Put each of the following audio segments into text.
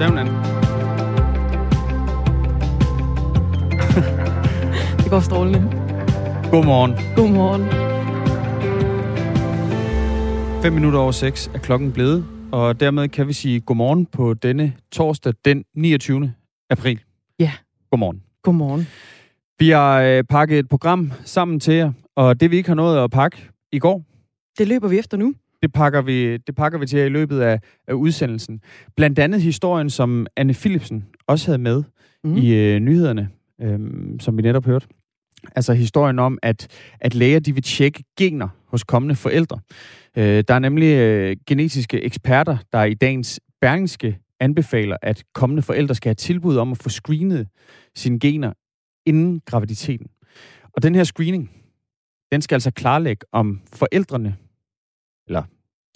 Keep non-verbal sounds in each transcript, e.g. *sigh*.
Anden. *laughs* Det går strålende. Godmorgen. Godmorgen. 5 minutter over 6 er klokken blevet, og dermed kan vi sige godmorgen på denne torsdag den 29. april. Ja. Godmorgen. Godmorgen. Vi har øh, pakket et program sammen til jer, og det vi ikke har nået at pakke i går, Det løber vi efter nu. Det pakker vi, det pakker vi til i løbet af, af udsendelsen. Blandt andet historien, som Anne Philipsen også havde med mm. i øh, nyhederne, øh, som vi netop hørte. Altså historien om, at, at læger de vil tjekke gener hos kommende forældre. Øh, der er nemlig øh, genetiske eksperter, der i dagens Berlingske anbefaler, at kommende forældre skal have tilbud om at få screenet sine gener inden graviditeten. Og den her screening, den skal altså klarlægge, om forældrene, eller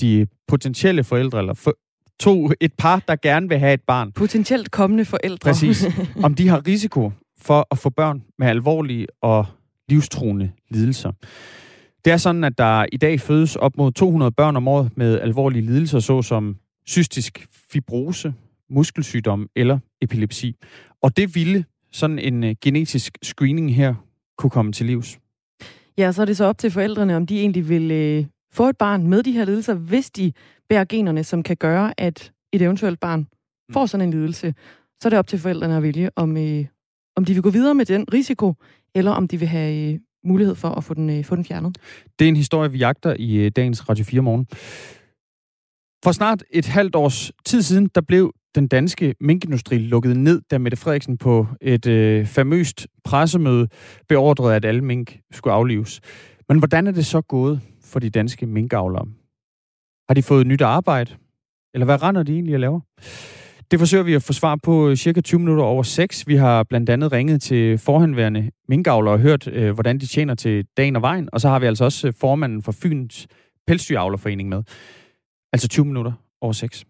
de potentielle forældre, eller for, to, et par, der gerne vil have et barn, Potentielt kommende forældre. Præcis. *laughs* om de har risiko for at få børn med alvorlige og livstruende lidelser. Det er sådan, at der i dag fødes op mod 200 børn om året med alvorlige lidelser, såsom cystisk fibrose, muskelsygdom eller epilepsi. Og det ville sådan en øh, genetisk screening her kunne komme til livs. ja, så er det så op til forældrene, om de egentlig vil øh, få et barn med de her lidelser, hvis de bærer generne, som kan gøre, at et eventuelt barn får sådan en lidelse. Så er det op til forældrene at vælge, om, øh, om de vil gå videre med den risiko, eller om de vil have øh, mulighed for at få den, øh, få den fjernet. Det er en historie, vi jagter i øh, dagens Radio 4 morgen. For snart et halvt års tid siden, der blev den danske minkindustri lukket ned, da Mette Frederiksen på et øh, famøst pressemøde beordrede, at alle mink skulle aflives. Men hvordan er det så gået for de danske minkavlere? Har de fået nyt arbejde? Eller hvad render de egentlig at lave? Det forsøger vi at få svar på øh, cirka 20 minutter over 6. Vi har blandt andet ringet til forhenværende minkavlere og hørt, øh, hvordan de tjener til dagen og vejen. Og så har vi altså også øh, formanden for Fyns Pelsdyravlerforening med. Altså 20 minutter over 6.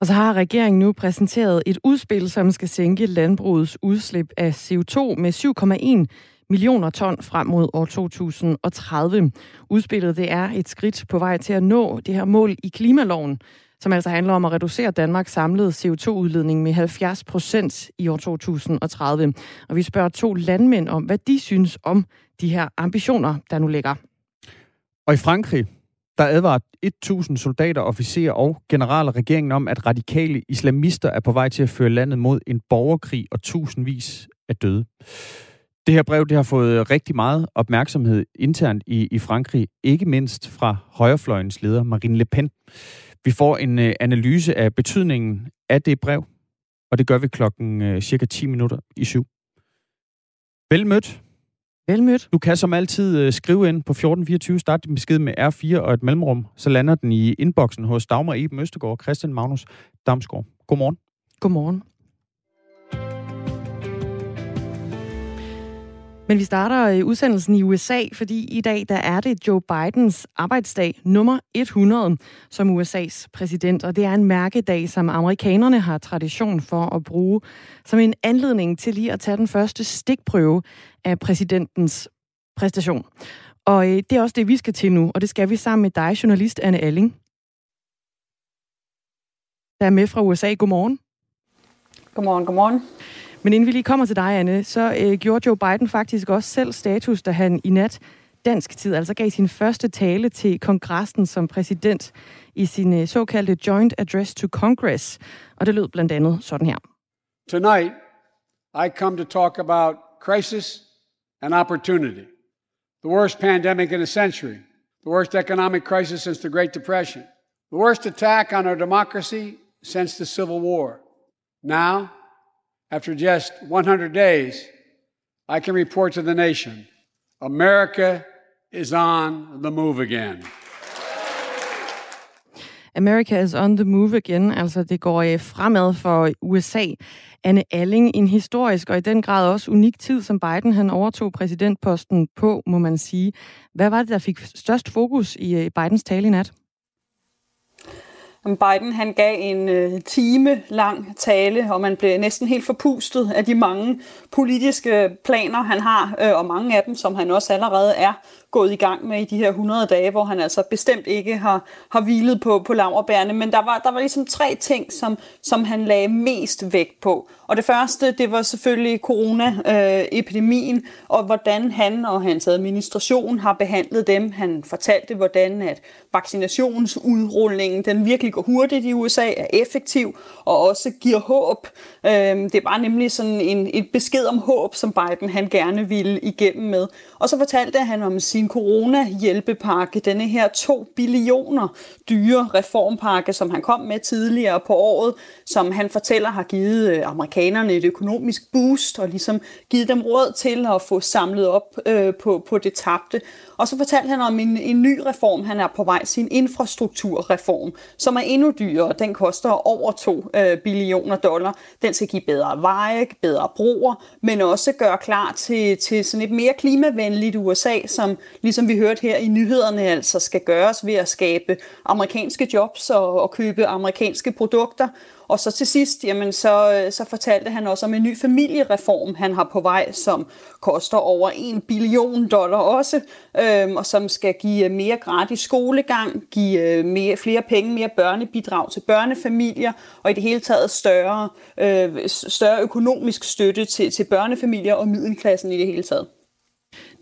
Og så har regeringen nu præsenteret et udspil, som skal sænke landbrugets udslip af CO2 med 7,1 millioner ton frem mod år 2030. Udspillet det er et skridt på vej til at nå det her mål i klimaloven, som altså handler om at reducere Danmarks samlede CO2-udledning med 70 procent i år 2030. Og vi spørger to landmænd om, hvad de synes om de her ambitioner, der nu ligger. Og i Frankrig, der advarer 1.000 soldater, officerer og generaler regeringen om, at radikale islamister er på vej til at føre landet mod en borgerkrig og tusindvis af døde. Det her brev det har fået rigtig meget opmærksomhed internt i, i Frankrig, ikke mindst fra højrefløjens leder Marine Le Pen. Vi får en øh, analyse af betydningen af det brev, og det gør vi klokken øh, cirka 10 minutter i syv. Vel mødt. Velmødt. Du kan som altid øh, skrive ind på 1424, start din besked med R4 og et mellemrum, så lander den i inboxen hos Dagmar Eben Østegård og Christian Magnus Damsgaard. Godmorgen. Godmorgen. Men vi starter øh, udsendelsen i USA, fordi i dag der er det Joe Bidens arbejdsdag nummer 100 som USA's præsident. Og det er en mærkedag, som amerikanerne har tradition for at bruge som en anledning til lige at tage den første stikprøve af præsidentens præstation. Og øh, det er også det, vi skal til nu, og det skal vi sammen med dig, journalist Anne Alling. Der er med fra USA. Godmorgen. Godmorgen, godmorgen. Men inden vi lige kommer til dig, Anne, så øh, gjorde Joe Biden faktisk også selv status, da han i nat dansk tid, altså gav sin første tale til kongressen som præsident i sin øh, såkaldte Joint Address to Congress. Og det lød blandt andet sådan her. Tonight, I come to talk about crisis and opportunity. The worst pandemic in a century, the worst economic crisis since the Great Depression, the worst attack on our democracy since the Civil War. Now, after just 100 days, I can report to the nation America is on the move again. America is on the move again, altså det går øh, fremad for USA. Anne Alling, en historisk og i den grad også unik tid, som Biden han overtog præsidentposten på, må man sige. Hvad var det, der fik størst fokus i øh, Bidens tale i nat? Biden han gav en øh, time lang tale, og man blev næsten helt forpustet af de mange politiske planer, han har, øh, og mange af dem, som han også allerede er gået i gang med i de her 100 dage, hvor han altså bestemt ikke har, har hvilet på, på laverbærene. Men der var, der var ligesom tre ting, som, som han lagde mest vægt på. Og det første, det var selvfølgelig coronaepidemien, øh, og hvordan han og hans administration har behandlet dem. Han fortalte, hvordan at vaccinationsudrullingen den virkelig går hurtigt i USA, er effektiv og også giver håb. Øhm, det var nemlig sådan en, en besked om håb, som Biden han gerne ville igennem med. Og så fortalte han om sin corona-hjælpepakke, denne her 2 billioner dyre reformpakke, som han kom med tidligere på året, som han fortæller har givet øh, amerikanerne et økonomisk boost og ligesom givet dem råd til at få samlet op øh, på, på det tabte. Og så fortalte han om en, en ny reform, han er på vej, sin infrastrukturreform, som er endnu dyrere. Den koster over 2 øh, billioner dollar. Den skal give bedre veje, bedre broer, men også gøre klar til, til sådan et mere klimavenligt USA, som ligesom vi hørte her i nyhederne, altså skal gøres ved at skabe amerikanske jobs og, og købe amerikanske produkter. Og så til sidst, jamen, så, så fortalte han også om en ny familiereform, han har på vej, som koster over en billion dollar også, øhm, og som skal give øh, mere gratis skolegang, give øh, mere, flere penge, mere børnebidrag til børnefamilier, og i det hele taget større, øh, større økonomisk støtte til, til børnefamilier og middelklassen i det hele taget.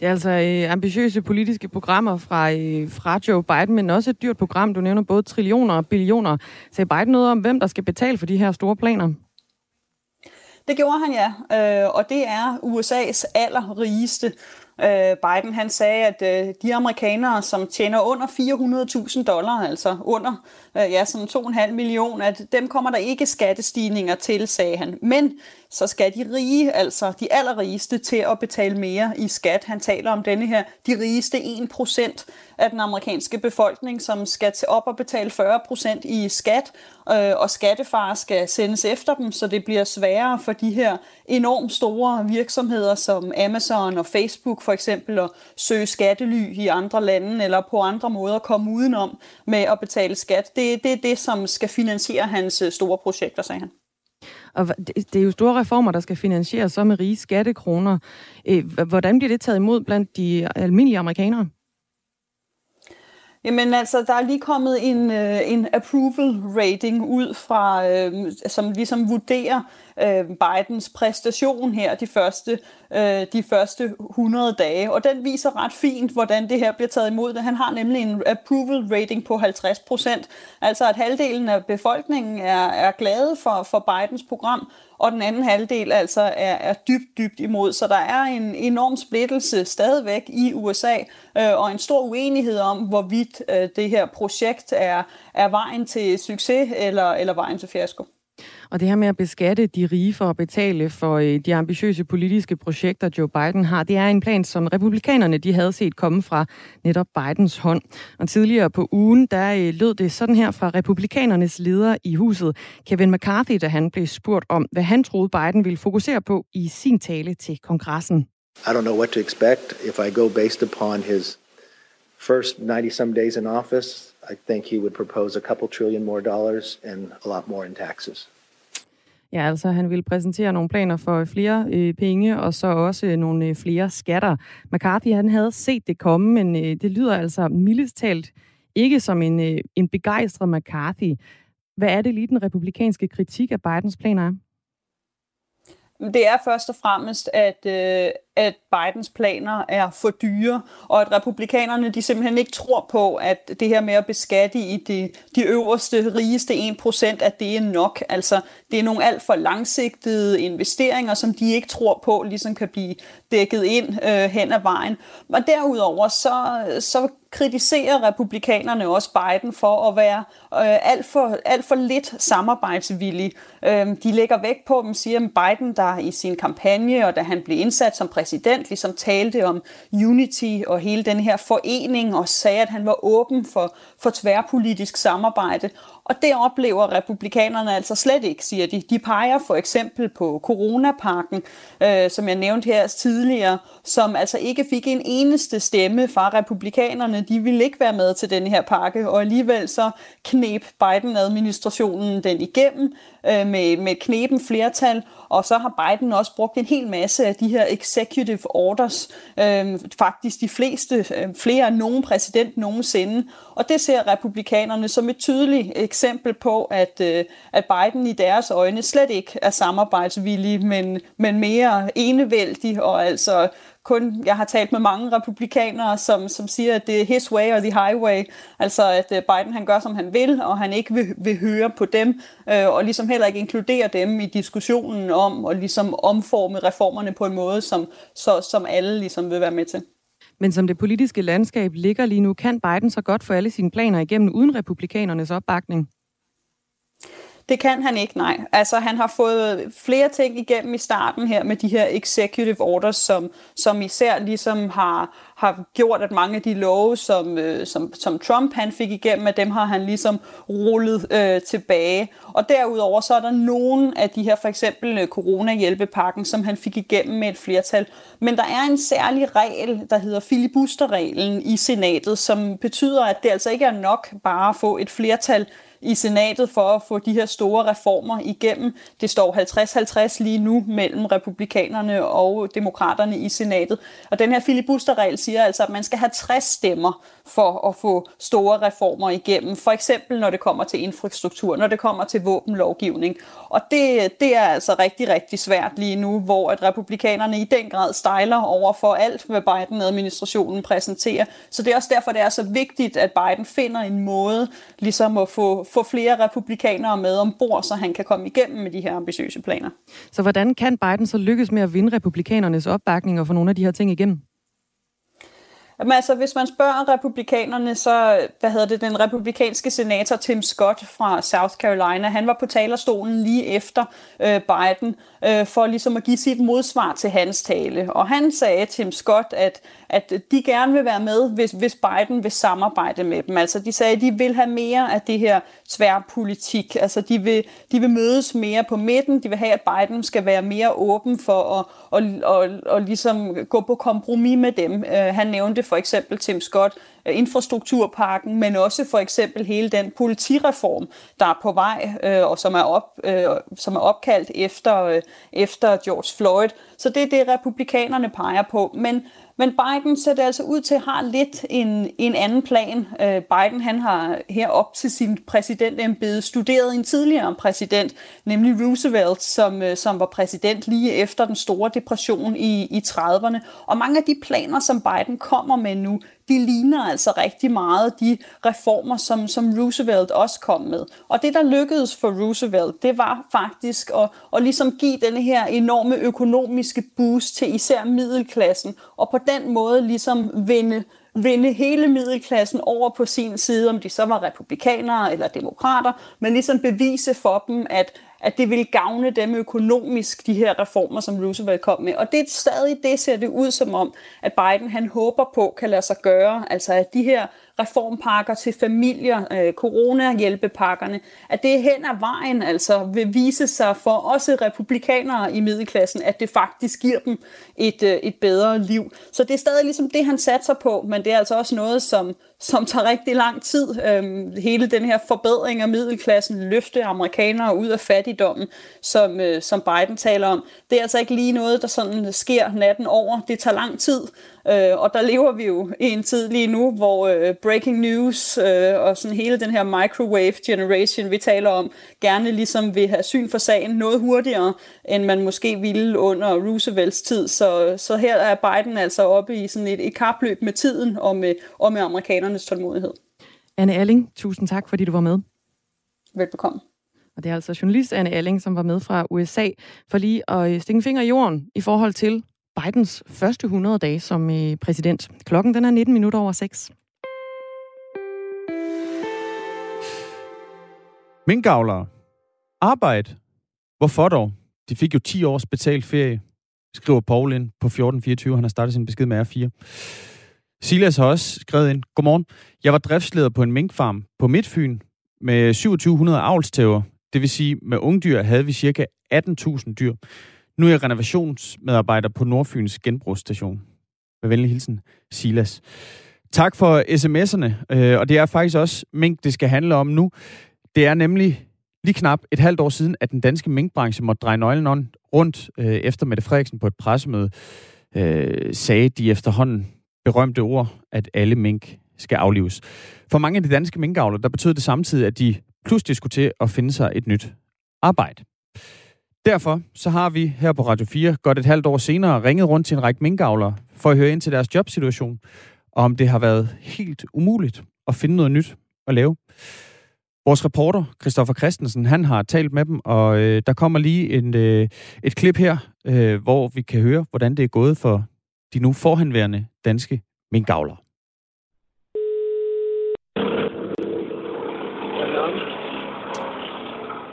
Det er altså øh, ambitiøse politiske programmer fra, øh, fra Joe Biden, men også et dyrt program. Du nævner både trillioner og billioner. Sagde Biden noget om, hvem der skal betale for de her store planer? Det gjorde han, ja. Øh, og det er USA's allerrigeste. Øh, Biden han sagde, at øh, de amerikanere, som tjener under 400.000 dollar, altså under øh, ja, sådan 2,5 millioner, at dem kommer der ikke skattestigninger til, sagde han. Men så skal de rige, altså de allerrigeste, til at betale mere i skat. Han taler om denne her, de rigeste 1% af den amerikanske befolkning, som skal til op og betale 40% i skat, øh, og skattefar skal sendes efter dem, så det bliver sværere for de her enormt store virksomheder som Amazon og Facebook for eksempel at søge skattely i andre lande, eller på andre måder komme udenom med at betale skat. Det, det er det, som skal finansiere hans øh, store projekter, sagde han. Og det er jo store reformer, der skal finansieres så med rige skattekroner. Øh, hvordan bliver det taget imod blandt de almindelige amerikanere? Jamen altså, der er lige kommet en, øh, en approval rating ud fra, øh, som ligesom vurderer øh, Bidens præstation her de første, øh, de første 100 dage. Og den viser ret fint, hvordan det her bliver taget imod. Han har nemlig en approval rating på 50 procent. Altså at halvdelen af befolkningen er, er glade for, for Bidens program, og den anden halvdel altså er, er dybt, dybt imod. Så der er en enorm splittelse stadigvæk i USA, øh, og en stor uenighed om, hvorvidt øh, det her projekt er, er vejen til succes eller, eller vejen til fiasko. Og det her med at beskatte de rige for at betale for øh, de ambitiøse politiske projekter, Joe Biden har, det er en plan, som republikanerne de havde set komme fra netop Bidens hånd. Og tidligere på ugen, der øh, lød det sådan her fra republikanernes leder i huset, Kevin McCarthy, da han blev spurgt om, hvad han troede Biden ville fokusere på i sin tale til kongressen. I don't know what to expect if I go based upon his first 90 some days in office. I think he would propose a couple trillion more dollars and a lot more in taxes. Ja, altså han ville præsentere nogle planer for øh, flere øh, penge, og så også øh, nogle øh, flere skatter. McCarthy han havde set det komme, men øh, det lyder altså mildest talt ikke som en, øh, en begejstret McCarthy. Hvad er det lige den republikanske kritik af Bidens planer er? Det er først og fremmest, at, øh, at Bidens planer er for dyre, og at republikanerne de simpelthen ikke tror på, at det her med at beskatte i de, de øverste, rigeste 1%, at det er nok. Altså, det er nogle alt for langsigtede investeringer, som de ikke tror på, ligesom kan blive dækket ind øh, hen ad vejen. Og derudover, så, så kritiserer republikanerne også Biden for at være øh, alt, for, alt for lidt samarbejdsvillig. Øh, de lægger vægt på dem, siger Biden, der i sin kampagne, og da han blev indsat som præsident, ligesom talte om unity og hele den her forening, og sagde, at han var åben for, for tværpolitisk samarbejde. Og det oplever republikanerne altså slet ikke, siger de. De peger for eksempel på coronapakken, øh, som jeg nævnte her tidligere, som altså ikke fik en eneste stemme fra republikanerne de ville ikke være med til den her pakke, og alligevel så knep Biden-administrationen den igennem øh, med, med knepen flertal, og så har Biden også brugt en hel masse af de her executive orders, øh, faktisk de fleste, øh, flere end nogen præsident nogensinde. Og det ser republikanerne som et tydeligt eksempel på, at, øh, at Biden i deres øjne slet ikke er samarbejdsvillig, men, men mere enevældig og altså kun, jeg har talt med mange republikanere, som, som siger, at det er his way or the highway. Altså, at øh, Biden han gør, som han vil, og han ikke vil, vil høre på dem, øh, og ligesom heller ikke inkludere dem i diskussionen om at ligesom omforme reformerne på en måde, som, så, som alle ligesom vil være med til. Men som det politiske landskab ligger lige nu, kan Biden så godt få alle sine planer igennem uden republikanernes opbakning? Det kan han ikke, nej. Altså, han har fået flere ting igennem i starten her med de her executive orders, som, som især ligesom har, har gjort, at mange af de love, som, øh, som, som Trump han fik igennem, at dem har han ligesom rullet øh, tilbage. Og derudover så er der nogle af de her, for eksempel øh, corona-hjælpepakken, som han fik igennem med et flertal. Men der er en særlig regel, der hedder filibusterreglen i senatet, som betyder, at det altså ikke er nok bare at få et flertal i senatet for at få de her store reformer igennem. Det står 50-50 lige nu mellem republikanerne og demokraterne i senatet. Og den her filibusterregel siger altså, at man skal have 60 stemmer for at få store reformer igennem. For eksempel når det kommer til infrastruktur, når det kommer til våbenlovgivning. Og det, det er altså rigtig, rigtig svært lige nu, hvor at republikanerne i den grad stejler over for alt, hvad Biden-administrationen præsenterer. Så det er også derfor, det er så vigtigt, at Biden finder en måde ligesom at få, få flere republikanere med ombord, så han kan komme igennem med de her ambitiøse planer. Så hvordan kan Biden så lykkes med at vinde republikanernes opbakning og få nogle af de her ting igennem? Jamen altså, hvis man spørger republikanerne, så, hvad hedder det, den republikanske senator Tim Scott fra South Carolina, han var på talerstolen lige efter øh, Biden, øh, for ligesom at give sit modsvar til hans tale. Og han sagde, Tim Scott, at, at de gerne vil være med, hvis, hvis Biden vil samarbejde med dem. Altså, de sagde, at de vil have mere af det her tværpolitik. Altså, de vil, de vil mødes mere på midten. De vil have, at Biden skal være mere åben for at, og, og, og ligesom gå på kompromis med dem. Uh, han nævnte for eksempel Tim Scott uh, infrastrukturpakken, men også for eksempel hele den politireform, der er på vej, uh, og som er, op, uh, som er opkaldt efter, uh, efter George Floyd. Så det er det, republikanerne peger på. Men men Biden ser det altså ud til at have lidt en, en anden plan. Øh, Biden han har her op til sin præsidentembede studeret en tidligere præsident, nemlig Roosevelt, som, øh, som var præsident lige efter den store depression i, i 30'erne. Og mange af de planer, som Biden kommer med nu, de ligner altså rigtig meget de reformer, som, som Roosevelt også kom med. Og det, der lykkedes for Roosevelt, det var faktisk at, at ligesom give denne her enorme økonomiske boost til især middelklassen, og på den måde ligesom vinde vinde hele middelklassen over på sin side, om de så var republikanere eller demokrater, men ligesom bevise for dem, at, at det ville gavne dem økonomisk, de her reformer, som Roosevelt kom med. Og det er stadig det, ser det ud som om, at Biden han håber på kan lade sig gøre. Altså at de her reformpakker til familier, øh, corona-hjælpepakkerne, at det hen ad vejen altså vil vise sig for også republikanere i middelklassen, at det faktisk giver dem et, øh, et bedre liv. Så det er stadig ligesom det, han satser på, men det er altså også noget, som, som tager rigtig lang tid. Øhm, hele den her forbedring af middelklassen, løfte amerikanere ud af fattigdommen, som, øh, som Biden taler om, det er altså ikke lige noget, der sådan sker natten over. Det tager lang tid, øh, og der lever vi jo i en tid lige nu, hvor øh, breaking news øh, og sådan hele den her microwave generation, vi taler om, gerne ligesom vil have syn for sagen noget hurtigere, end man måske ville under Roosevelts tid. Så, så her er Biden altså oppe i sådan et, et kapløb med tiden og med, og med amerikanernes tålmodighed. Anne Alling, tusind tak, fordi du var med. Velbekomme. Og det er altså journalist Anne Alling, som var med fra USA, for lige at stikke en finger i jorden i forhold til Bidens første 100 dage som øh, præsident. Klokken den er 19 minutter over 6. Minkavlere. Arbejde. Hvorfor dog? De fik jo 10 års betalt ferie, skriver Paul ind på 1424. Han har startet sin besked med R4. Silas har også skrevet ind. Godmorgen. Jeg var driftsleder på en minkfarm på Midtfyn med 2700 avlstæver. Det vil sige, med ungdyr havde vi cirka 18.000 dyr. Nu er jeg renovationsmedarbejder på Nordfyns genbrugsstation. Med venlig hilsen, Silas. Tak for sms'erne, øh, og det er faktisk også mink, det skal handle om nu. Det er nemlig lige knap et halvt år siden, at den danske minkbranche måtte dreje nøglen rundt øh, efter Mette Frederiksen på et pressemøde øh, sagde de efterhånden berømte ord, at alle mink skal aflives. For mange af de danske minkavlere, der betød det samtidig, at de pludselig skulle til at finde sig et nyt arbejde. Derfor så har vi her på Radio 4 godt et halvt år senere ringet rundt til en række minkavlere for at høre ind til deres jobsituation, og om det har været helt umuligt at finde noget nyt at lave. Vores reporter, Christoffer Christensen, han har talt med dem, og øh, der kommer lige en, øh, et klip her, øh, hvor vi kan høre, hvordan det er gået for de nu forhenværende danske minkavlere.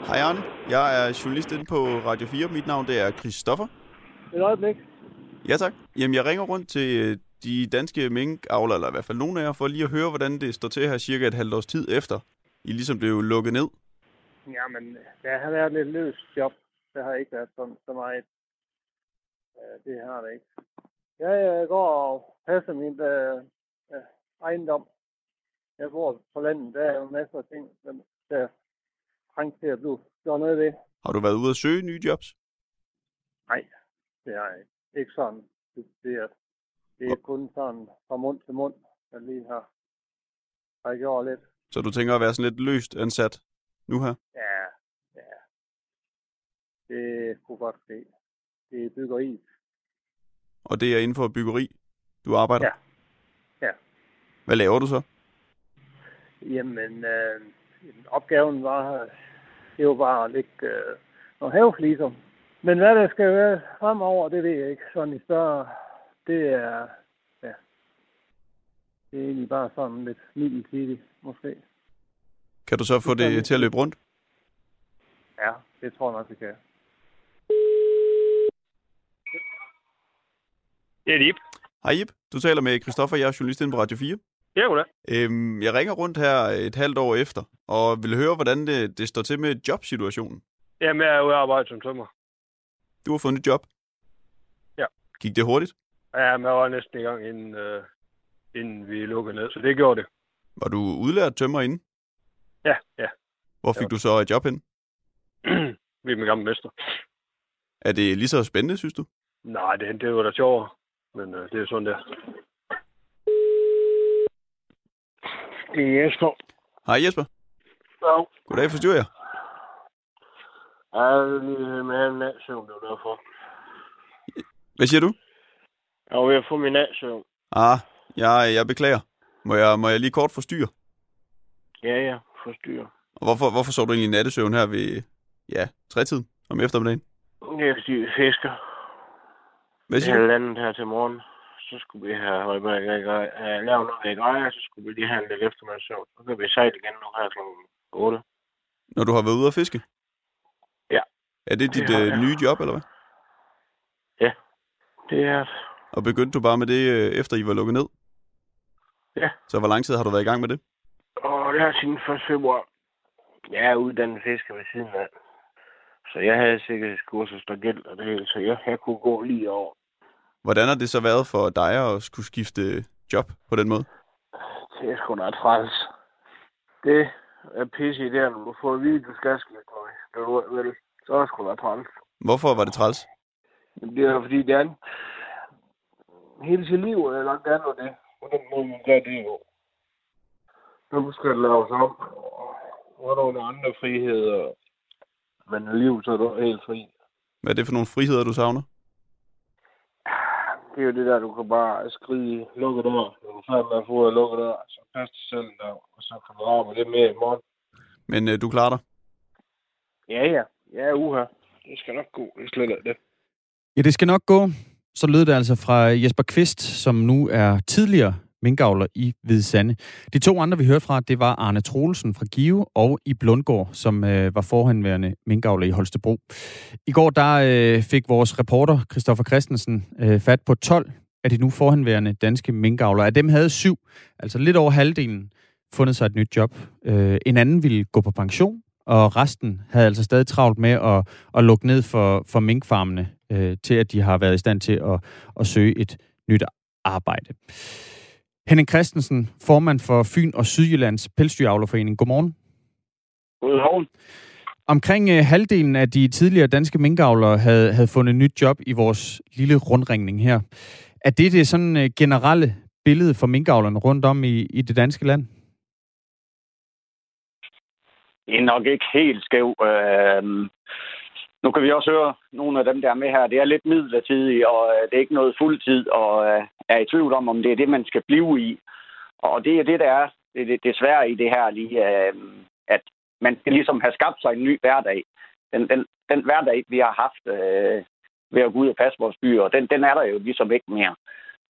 Hej Arne, jeg er journalist inde på Radio 4. Mit navn det er Christoffer. Et øjeblik. Ja tak. Jamen jeg ringer rundt til øh, de danske minkavlere, eller i hvert fald nogle af jer, for lige at høre, hvordan det står til her cirka et halvt års tid efter, I ligesom blev lukket ned. Jamen, der har været lidt løs job. Der har ikke været så, så meget. Det har det ikke. Jeg går og passer min øh, ejendom. Jeg bor på landet. Der er jo masser af ting, der trænger til at blive gjort noget ved. Har du været ude at søge nye jobs? Nej, det har jeg ikke. Ikke sådan. Det, det, er, det er kun sådan fra mund til mund, jeg lige har, har gjort lidt. Så du tænker at være sådan lidt løst ansat nu her? Ja, ja. Det kunne godt ske. Det er byggeri. Og det er inden for byggeri, du arbejder? Ja. Ja. Hvad laver du så? Jamen, øh, opgaven var, det var bare at lægge øh, nogle havefliser. Men hvad der skal være fremover, det ved jeg ikke. Sådan i større, det er, ja, det er egentlig bare sådan lidt middeltidigt, måske. Kan du så få det, det til at løbe rundt? Ja, det tror jeg nok, det kan. Det er Ip. Hej Ip, du taler med Christoffer, jeg er journalist inde på Radio 4. Ja, goddag. Øhm, jeg ringer rundt her et halvt år efter, og vil høre, hvordan det, det står til med jobsituationen. Jamen, jeg er ude at arbejde som tømmer. Du har fundet et job? Ja. Gik det hurtigt? Ja, men jeg var næsten i gang, inden, øh, inden vi lukkede ned, så det gjorde det. Var du udlært tømmer inden? Ja, ja. Hvor fik du så et job hen? *clears throat* vi er min gamle mester. Er det lige så spændende, synes du? Nej, det, det var da sjovere, men øh, det er sådan der. Det er Jesper. Hej Jesper. Ja. Goddag, forstyrrer jeg. Jeg er lige med en natsøvn, det var derfor. Hvad siger du? Jeg var ved at få min natsøvn. Ah, jeg, jeg beklager. Må jeg, må jeg lige kort forstyrre? Ja, ja, forstyrre. Og hvorfor, hvorfor så du egentlig nattesøvn her ved, ja, trætiden om eftermiddagen? Det er fordi vi fisker. Hvad siger du? du? landet her til morgen. Så skulle vi have højt med at lave noget i grejer, så skulle vi lige have en lidt eftermiddagssøvn. Så kan vi sejle igen nu her kl. 8. Når du har været ude at fiske? Ja. Er det dit Det har øh, nye job, eller hvad? Det er Og begyndte du bare med det, øh, efter I var lukket ned? Ja. Så hvor lang tid har du været i gang med det? Og det er siden 1. februar. Jeg er uddannet fisker ved siden af. Så jeg havde sikkerhedskursus der gæld og det hele, så jeg, jeg kunne gå lige over. Hvordan har det så været for dig at skulle skifte job på den måde? Det er sgu da træls. Det er pisse i der, når du får at vide, at du skal skifte noget. Det du vel. Så er det sgu da træls. Hvorfor var det træls? Det er fordi, det er en... Hele sit liv er lagt an på det. På den måde, man gør det jo. Nu skal det laves om. Og er nogle andre friheder. Men i livet så er du helt fri. Hvad er det for nogle friheder, du savner? Det er jo det der, du kan bare skrige lukket dør. Du er færdig med at få at lukke dør, så pas dig selv en dag. Og så kan du arbejde lidt mere i morgen. Men øh, du klarer dig? Ja, ja. Jeg er uha. Det skal nok gå. Det slet ikke det. Ja, det skal nok gå. Så lød det altså fra Jesper Kvist, som nu er tidligere minkavler i Hvide Sande. De to andre, vi hørte fra, det var Arne Troelsen fra Give og i Blundgård, som øh, var forhenværende minkavler i Holstebro. I går der øh, fik vores reporter Christoffer Christensen øh, fat på 12 af de nu forhenværende danske minkavlere. Af dem havde syv, altså lidt over halvdelen, fundet sig et nyt job. Øh, en anden ville gå på pension, og resten havde altså stadig travlt med at, at lukke ned for, for minkfarmene, øh, til at de har været i stand til at, at søge et nyt arbejde. Henning Christensen, formand for Fyn og Sydjyllands Pelsdyravlerforening. Godmorgen. Godmorgen. Omkring uh, halvdelen af de tidligere danske minkavlere havde, havde fundet nyt job i vores lille rundringning her. Er det det sådan uh, generelle billede for minkavlerne rundt om i, i det danske land? Det er nok ikke helt skæv. Øh, nu kan vi også høre nogle af dem, der er med her. Det er lidt midlertidigt, og øh, det er ikke noget fuldtid, og øh, er i tvivl om, om det er det, man skal blive i. Og det er det, der er det, det, det svære i det her lige, øh, at man skal ligesom have skabt sig en ny hverdag. Den, den, den hverdag, vi har haft øh, ved at gå ud og passe vores byer, den, den er der jo ligesom ikke mere.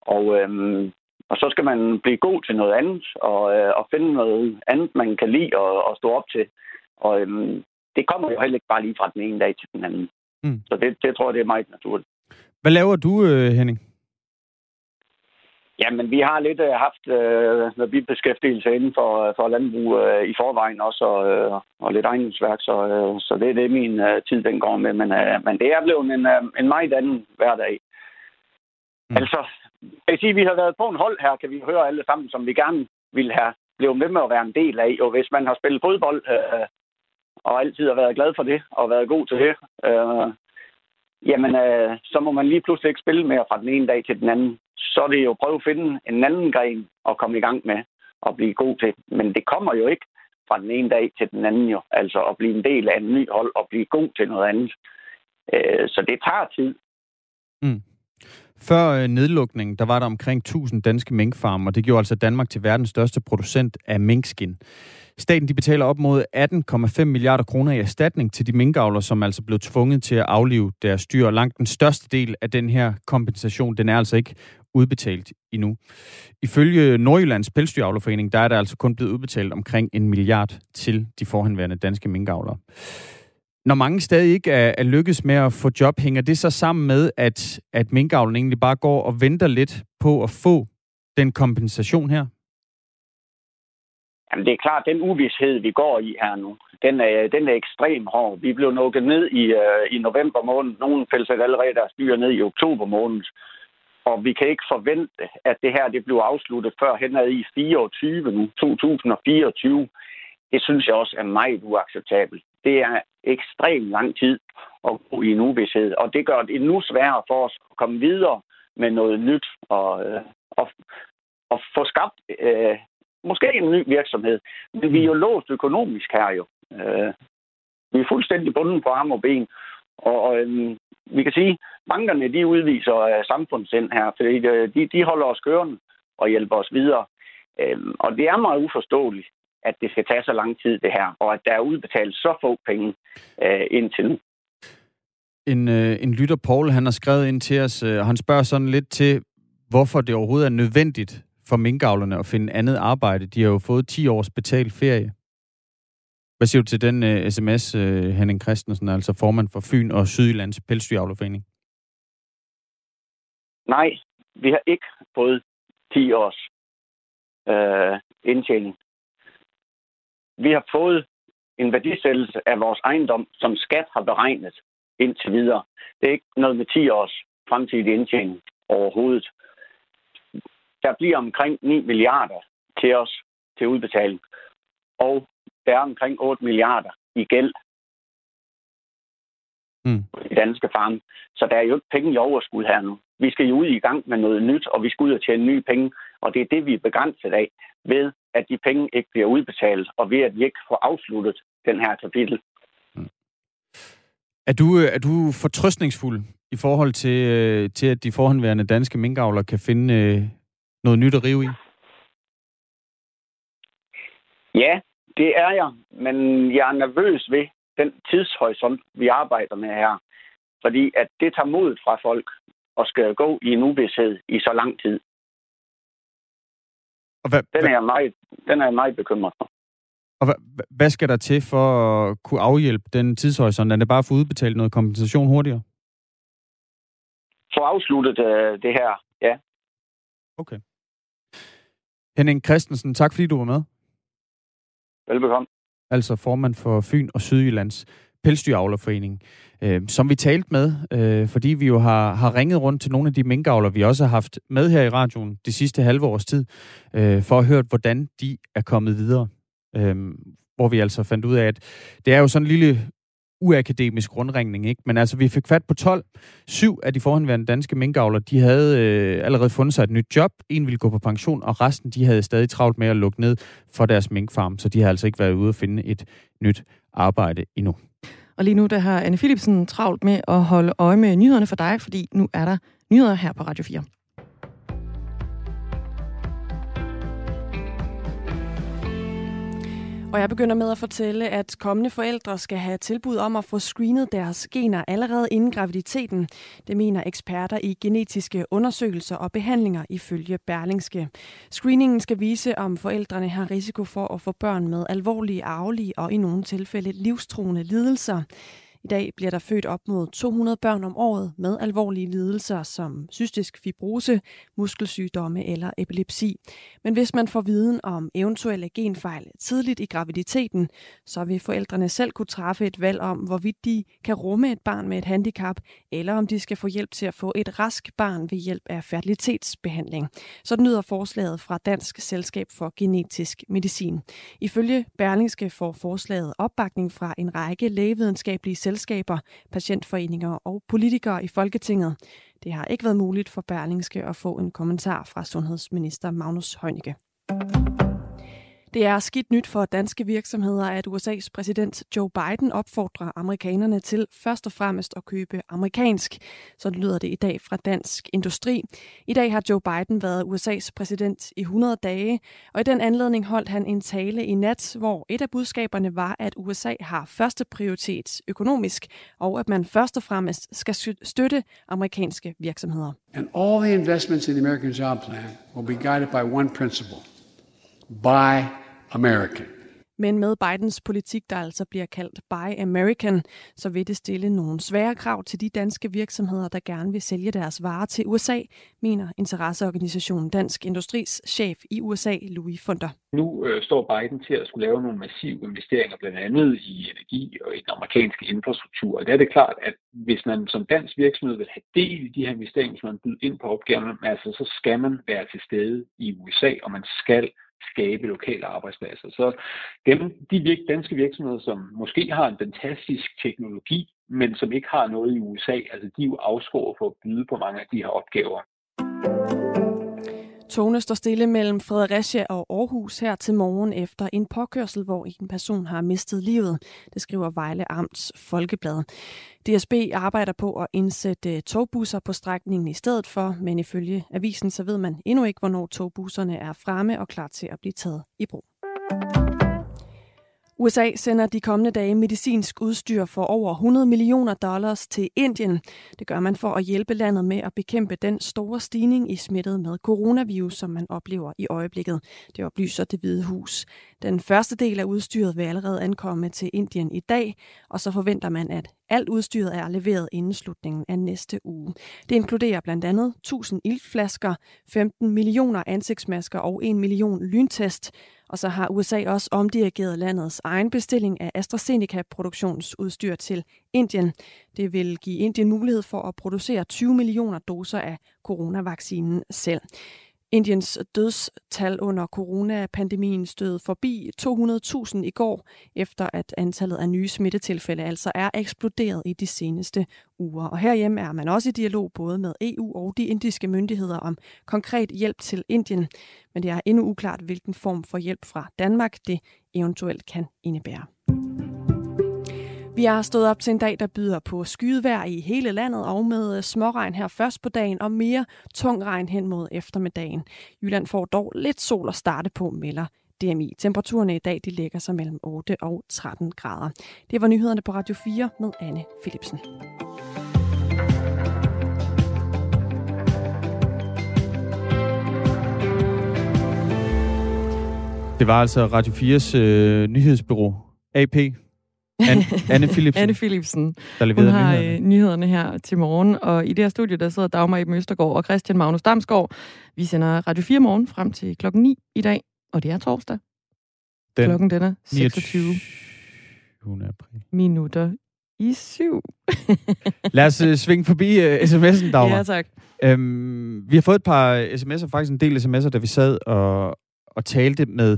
Og, øhm, og så skal man blive god til noget andet, og, øh, og finde noget andet, man kan lide og, og stå op til. Og øhm, det kommer jo heller ikke bare lige fra den ene dag til den anden. Mm. Så det, det tror jeg, det er meget naturligt. Hvad laver du, øh, Henning? Jamen, vi har lidt uh, haft uh, noget bibeskæftigelse inden for, for landbrug uh, i forvejen også, og, uh, og lidt ejendomsværk, så, uh, så det er det, min uh, tid den går med. Men, uh, men det er blevet en, uh, en meget anden hverdag. Mm. Altså, jeg sige, vi har været på en hold her, kan vi høre alle sammen, som vi gerne vil have blevet med med at være en del af. Og hvis man har spillet fodbold, uh, og altid har været glad for det, og været god til det, øh, jamen, øh, så må man lige pludselig ikke spille mere fra den ene dag til den anden så er det jo at prøve at finde en anden gren at komme i gang med og blive god til. Men det kommer jo ikke fra den ene dag til den anden jo. Altså at blive en del af en ny hold og blive god til noget andet. Øh, så det tager tid. Mm. Før øh, nedlukningen, der var der omkring 1000 danske minkfarme, og det gjorde altså Danmark til verdens største producent af minkskin. Staten de betaler op mod 18,5 milliarder kroner i erstatning til de minkavlere, som altså blev tvunget til at aflive deres dyr. Langt den største del af den her kompensation, den er altså ikke udbetalt endnu. Ifølge Nordjyllands Pelsdyravlerforening, der er der altså kun blevet udbetalt omkring en milliard til de forhenværende danske minkavlere. Når mange stadig ikke er, er lykkedes med at få job, hænger det så sammen med, at, at minkavlen egentlig bare går og venter lidt på at få den kompensation her? Jamen, det er klart, den uvidshed, vi går i her nu, den er, den er ekstrem hård. Vi blev nukket ned i, øh, i november måned. Nogle fælder allerede deres dyr ned i oktober måned. Og vi kan ikke forvente, at det her det bliver afsluttet før henad i 24 nu, 2024. Det synes jeg også er meget uacceptabelt. Det er ekstremt lang tid at gå i en uvidshed, og det gør det endnu sværere for os at komme videre med noget nyt og, øh, og, og få skabt øh, måske en ny virksomhed. Men vi er jo låst økonomisk her jo. Øh, vi er fuldstændig bundet på arm og ben, og, og øhm, vi kan sige, bankerne de udviser øh, samfundssind her, fordi øh, de, de holder os kørende og hjælper os videre. Øh, og det er meget uforståeligt, at det skal tage så lang tid, det her, og at der er udbetalt så få penge øh, indtil nu. En, øh, en lytter, Paul, han har skrevet ind til os, øh, han spørger sådan lidt til, hvorfor det overhovedet er nødvendigt for minkavlerne at finde andet arbejde. De har jo fået 10 års betalt ferie. Hvad siger du til den øh, uh, sms, uh, øh, Henning Christensen, altså formand for Fyn og Sydjyllands Pelsdyravlerforening? Nej, vi har ikke fået 10 års uh, indtjening. Vi har fået en værdisættelse af vores ejendom, som skat har beregnet indtil videre. Det er ikke noget med 10 års fremtidig indtjening overhovedet. Der bliver omkring 9 milliarder til os til udbetaling. Og der er omkring 8 milliarder i gæld mm. i danske farme. Så der er jo ikke penge i overskud her nu. Vi skal jo ud i gang med noget nyt, og vi skal ud og tjene nye penge. Og det er det, vi er begrænset af, ved at de penge ikke bliver udbetalt, og ved at vi ikke får afsluttet den her kapitel. Mm. Er du, er du fortrøstningsfuld i forhold til, øh, til at de forhåndværende danske minkavler kan finde øh, noget nyt at rive i? Ja, det er jeg, men jeg er nervøs ved den tidshorisont, vi arbejder med her. Fordi at det tager mod fra folk og skal gå i en uvidshed i så lang tid. Og hvad, den, er jeg meget, den er jeg meget bekymret for. Og hvad, hvad skal der til for at kunne afhjælpe den tidshorisont? Er det bare at få udbetalt noget kompensation hurtigere? For afsluttet øh, det her, ja. Okay. Henning Christensen, tak fordi du var med. Velbekomme. Altså formand for Fyn og Sydjyllands Pelsdyravlerforening, øh, som vi talte med, øh, fordi vi jo har, har ringet rundt til nogle af de minkavler, vi også har haft med her i radioen det sidste halve års tid, øh, for at høre, hvordan de er kommet videre. Øh, hvor vi altså fandt ud af, at det er jo sådan en lille uakademisk rundringning, ikke? Men altså, vi fik fat på 12. Syv af de forhenværende danske minkavler, de havde øh, allerede fundet sig et nyt job. En ville gå på pension, og resten, de havde stadig travlt med at lukke ned for deres minkfarm, så de har altså ikke været ude at finde et nyt arbejde endnu. Og lige nu, der har Anne Philipsen travlt med at holde øje med nyhederne for dig, fordi nu er der nyheder her på Radio 4. Og jeg begynder med at fortælle, at kommende forældre skal have tilbud om at få screenet deres gener allerede inden graviditeten. Det mener eksperter i genetiske undersøgelser og behandlinger ifølge Berlingske. Screeningen skal vise, om forældrene har risiko for at få børn med alvorlige arvelige og i nogle tilfælde livstruende lidelser. I dag bliver der født op mod 200 børn om året med alvorlige lidelser som cystisk fibrose, muskelsygdomme eller epilepsi. Men hvis man får viden om eventuelle genfejl tidligt i graviditeten, så vil forældrene selv kunne træffe et valg om, hvorvidt de kan rumme et barn med et handicap, eller om de skal få hjælp til at få et rask barn ved hjælp af fertilitetsbehandling. Sådan lyder forslaget fra Dansk Selskab for Genetisk Medicin. Ifølge Berlingske får forslaget opbakning fra en række lægevidenskabelige selskaber, patientforeninger og politikere i Folketinget. Det har ikke været muligt for Berlingske at få en kommentar fra sundhedsminister Magnus Heunicke. Det er skidt nyt for danske virksomheder, at USA's præsident Joe Biden opfordrer amerikanerne til først og fremmest at købe amerikansk. Så lyder det i dag fra Dansk Industri. I dag har Joe Biden været USA's præsident i 100 dage, og i den anledning holdt han en tale i nat, hvor et af budskaberne var, at USA har første prioritet økonomisk, og at man først og fremmest skal støtte amerikanske virksomheder. And all the investments in the American Job Plan will be guided by one principle. Buy American. Men med Bidens politik, der altså bliver kaldt Buy American, så vil det stille nogle svære krav til de danske virksomheder, der gerne vil sælge deres varer til USA, mener interesseorganisationen Dansk Industris chef i USA, Louis Funder. Nu øh, står Biden til at skulle lave nogle massive investeringer, blandt andet i energi og i den amerikanske infrastruktur. Og der er det klart, at hvis man som dansk virksomhed vil have del i de her investeringer, som man byder ind på opgaven, altså, så skal man være til stede i USA, og man skal skabe lokale arbejdspladser. Så dem, de danske virksomheder, som måske har en fantastisk teknologi, men som ikke har noget i USA, altså de er jo afskåret for at byde på mange af de her opgaver. Togene står stille mellem Fredericia og Aarhus her til morgen efter en påkørsel, hvor en person har mistet livet. Det skriver Vejle Amts Folkeblad. DSB arbejder på at indsætte øh, togbusser på strækningen i stedet for, men ifølge avisen så ved man endnu ikke, hvornår togbusserne er fremme og klar til at blive taget i brug. USA sender de kommende dage medicinsk udstyr for over 100 millioner dollars til Indien. Det gør man for at hjælpe landet med at bekæmpe den store stigning i smittet med coronavirus, som man oplever i øjeblikket. Det oplyser det Hvide Hus. Den første del af udstyret vil allerede ankomme til Indien i dag, og så forventer man, at alt udstyret er leveret inden slutningen af næste uge. Det inkluderer blandt andet 1000 iltflasker, 15 millioner ansigtsmasker og 1 million lyntest, og så har USA også omdirigeret landets egen bestilling af AstraZeneca-produktionsudstyr til Indien. Det vil give Indien mulighed for at producere 20 millioner doser af coronavaccinen selv. Indiens dødstal under coronapandemien stød forbi 200.000 i går, efter at antallet af nye smittetilfælde altså er eksploderet i de seneste uger. Og herhjemme er man også i dialog både med EU og de indiske myndigheder om konkret hjælp til Indien. Men det er endnu uklart, hvilken form for hjælp fra Danmark det eventuelt kan indebære. Vi har stået op til en dag, der byder på skydevejr i hele landet og med øh, småregn her først på dagen og mere tung regn hen mod eftermiddagen. Jylland får dog lidt sol at starte på, melder DMI. Temperaturerne i dag de ligger sig mellem 8 og 13 grader. Det var nyhederne på Radio 4 med Anne Philipsen. Det var altså Radio 4's øh, nyhedsbyrå, AP, Anne, *laughs* Anne Philipsen. Anne Philipsen. Der Hun har nyhederne. øh, nyhederne her til morgen, og i det her studie, der sidder Dagmar i Østergaard og Christian Magnus Damsgaard. Vi sender Radio 4 morgen frem til klokken 9 i dag, og det er torsdag. Den Klokken den er 26 29. april. minutter I syv. *laughs* Lad os uh, svinge forbi uh, sms'en, Dagmar. Ja, tak. Øhm, vi har fået et par sms'er, faktisk en del sms'er, da vi sad og, og talte med,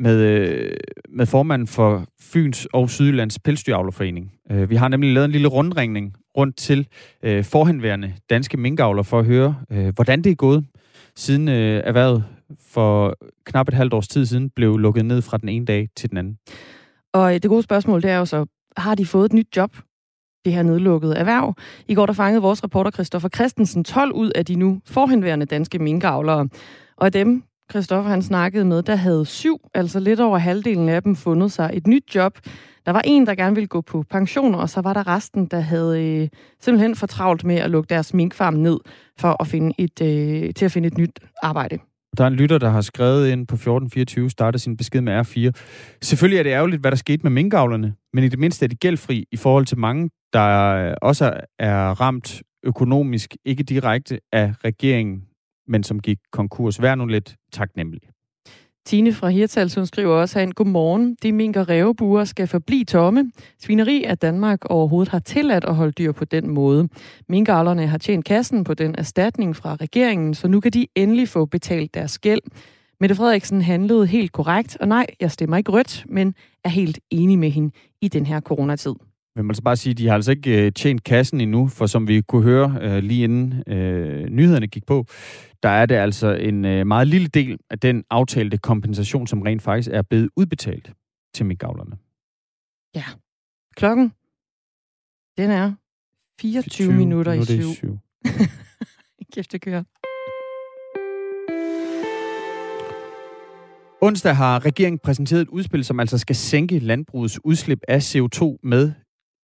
med, øh, med formanden for Fyns og Sydlands Pelsdyravlerforening. Øh, vi har nemlig lavet en lille rundringning rundt til øh, forhenværende danske minkavler for at høre, hvordan det er gået, siden erhvervet for knap et halvt års tid siden blev lukket ned fra den ene dag til den anden. Og det gode spørgsmål, det er jo så, har de fået et nyt job? det her nedlukkede erhverv. I går der fangede vores reporter Christoffer Christensen 12 ud af de nu forhenværende danske minkavlere. Og af dem, Christoffer han snakkede med, der havde syv, altså lidt over halvdelen af dem, fundet sig et nyt job. Der var en, der gerne ville gå på pension, og så var der resten, der havde øh, simpelthen for travlt med at lukke deres minkfarm ned for at finde et, øh, til at finde et nyt arbejde. Der er en lytter, der har skrevet ind på 1424, starter sin besked med R4. Selvfølgelig er det ærgerligt, hvad der skete med minkavlerne, men i det mindste er de gældfri i forhold til mange, der også er ramt økonomisk, ikke direkte af regeringen, men som gik konkurs. Vær nu lidt taknemmelig. Tine fra Hirtals, hun skriver også en godmorgen. De mink- og rævebuer skal forblive tomme. Svineri af Danmark overhovedet har tilladt at holde dyr på den måde. Minkavlerne har tjent kassen på den erstatning fra regeringen, så nu kan de endelig få betalt deres gæld. Mette Frederiksen handlede helt korrekt, og nej, jeg stemmer ikke rødt, men er helt enig med hende i den her coronatid. Men man skal bare sige, at de har altså ikke øh, tjent kassen endnu, for som vi kunne høre øh, lige inden øh, nyhederne gik på, der er det altså en øh, meget lille del af den aftalte kompensation, som rent faktisk er blevet udbetalt til minkavlerne. Ja. Klokken, den er 24 20 minutter i syv. syv. *laughs* Kæft, det kører. Onsdag har regeringen præsenteret et udspil, som altså skal sænke landbrugets udslip af CO2 med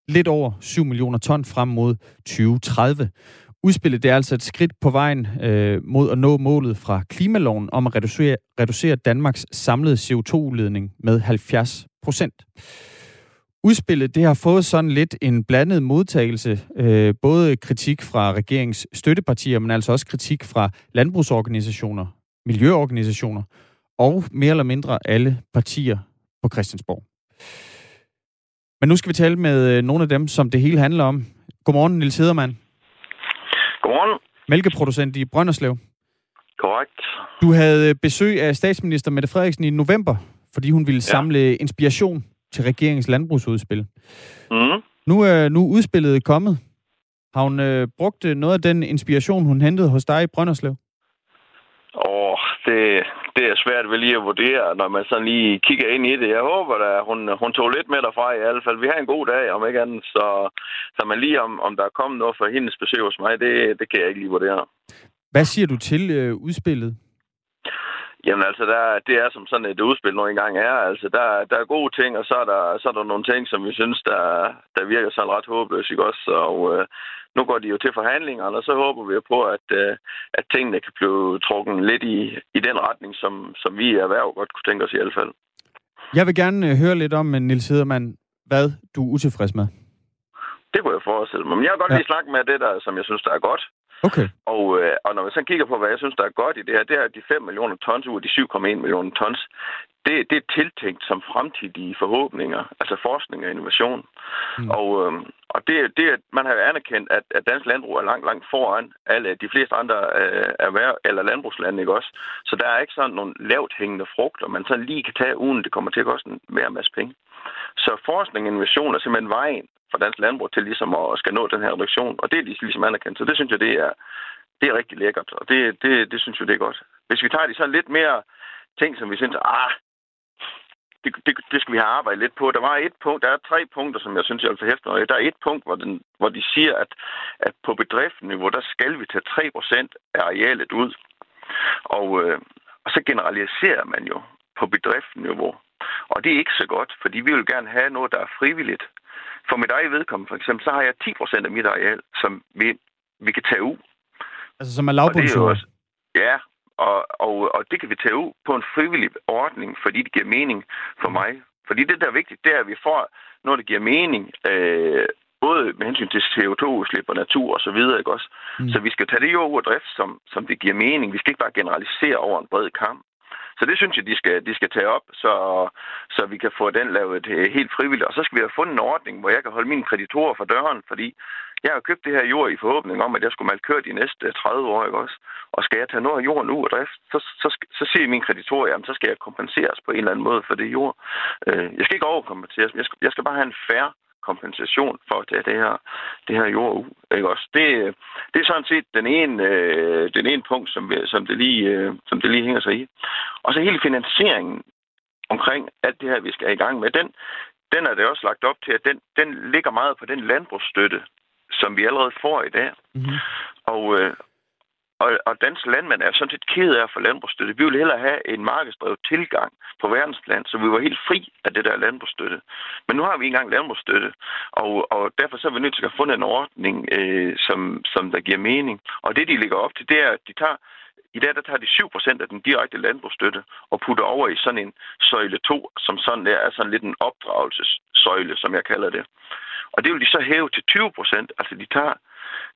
lidt over 7 millioner ton frem mod 2030. Udspillet det er altså et skridt på vejen øh, mod at nå målet fra klimaloven om at reducere, reducere Danmarks samlede CO2-udledning med 70 procent. Udspillet det har fået sådan lidt en blandet modtagelse. Øh, både kritik fra regeringens støttepartier, men altså også kritik fra landbrugsorganisationer, miljøorganisationer og mere eller mindre alle partier på Christiansborg. Men nu skal vi tale med øh, nogle af dem, som det hele handler om. Godmorgen, Nils Hedermann. Godmorgen. Mælkeproducent i Brønderslev. Korrekt. Du havde besøg af statsminister Mette Frederiksen i november, fordi hun ville ja. samle inspiration til regeringens landbrugsudspil. Mm. Nu er nu udspillet kommet. Har hun øh, brugt øh, noget af den inspiration, hun hentede hos dig i Brønderslev? Åh, oh, det, det er svært ved lige at vurdere, når man sådan lige kigger ind i det. Jeg håber at hun, hun tog lidt med derfra i hvert fald. Vi har en god dag, om ikke andet. Så, så man lige om, om der er kommet noget fra hendes besøg hos mig, det, det kan jeg ikke lige vurdere. Hvad siger du til øh, udspillet? Jamen altså, der, det er som sådan et udspil nu engang er. Altså, der, der er gode ting, og så er der, så er der nogle ting, som vi synes, der, der virker sådan ret håbløst, ikke også? Og øh, nu går de jo til forhandlingerne, og så håber vi på, at, øh, at tingene kan blive trukket lidt i, i den retning, som, som vi i erhverv godt kunne tænke os i hvert fald. Jeg vil gerne øh, høre lidt om, øh, Nils Hedermann, hvad du er utilfreds med. Det kunne jeg forestille mig. Men jeg vil godt ja. lige snakke med det, der, som jeg synes, der er godt. Okay. Og, øh, og når vi så kigger på, hvad jeg synes, der er godt i det her, det er, at de 5 millioner tons ud af de 7,1 millioner tons, det, det er tiltænkt som fremtidige forhåbninger, altså forskning og innovation. Mm. Og, øh, og det, det, man har jo anerkendt, at, at dansk landbrug er langt, langt foran alle de fleste andre øh, erhverv, eller landbrugslande, ikke også? Så der er ikke sådan nogle lavt hængende frugter, man så lige kan tage, uden det kommer til at koste en mere masse penge. Så forskning og innovation er simpelthen vejen for dansk landbrug til ligesom at skal nå den her reduktion, og det er ligesom anerkendt. Så det synes jeg, det er, det er rigtig lækkert, og det, det, det synes jeg, det er godt. Hvis vi tager de sådan lidt mere ting, som vi synes, ah, det, det, det skal vi have arbejdet lidt på. Der var et punkt, der er tre punkter, som jeg synes, jeg vil forhæfte mig Der er et punkt, hvor, den, hvor de siger, at, at på bedriftsniveau, der skal vi tage 3% af arealet ud. Og, øh, og så generaliserer man jo på bedriftsniveau. Og det er ikke så godt, fordi vi vil gerne have noget, der er frivilligt. For mit eget vedkommende, for eksempel, så har jeg 10% af mit areal, som vi, vi kan tage ud. Altså som er lavbundsjord? Ja, og, og, og det kan vi tage ud på en frivillig ordning, fordi det giver mening for mig. Fordi det, der er vigtigt, det er, at vi får noget, der giver mening, øh, både med hensyn til CO2-udslip og natur og så videre, ikke også? Mm. Så vi skal tage det jo ud af drift, som, som det giver mening. Vi skal ikke bare generalisere over en bred kamp. Så det synes jeg, de skal, de skal tage op, så, så vi kan få den lavet øh, helt frivilligt. Og så skal vi have fundet en ordning, hvor jeg kan holde mine kreditorer for døren, fordi jeg har købt det her jord i forhåbning om, at jeg skulle malkøre de næste øh, 30 år, ikke også? Og skal jeg tage noget af jorden ud af drift, så, så, så siger min kreditor, jamen så skal jeg kompenseres på en eller anden måde for det jord. Øh, jeg skal ikke overkompenseres, jeg skal, jeg skal bare have en færre kompensation for at tage det her, det her jord ud. Ikke også? Det, det er sådan set den ene, øh, den ene punkt, som, som, det lige, øh, som det lige hænger sig i. Og så hele finansieringen omkring alt det her, vi skal i gang med, den, den er det også lagt op til, at den, den ligger meget på den landbrugsstøtte, som vi allerede får i dag. Mm-hmm. Og, øh, og, og danske landmænd er sådan set ked af for landbrugsstøtte. Vi ville hellere have en markedsdrevet tilgang på verdensplan, så vi var helt fri af det der landbrugsstøtte. Men nu har vi ikke engang landbrugsstøtte, og, og derfor så er vi nødt til at finde en ordning, øh, som, som der giver mening. Og det, de ligger op til, det er, at de tager i dag der tager de 7% af den direkte landbrugsstøtte og putter over i sådan en søjle 2, som sådan der er sådan lidt en opdragelsessøjle, som jeg kalder det. Og det vil de så hæve til 20%, altså de tager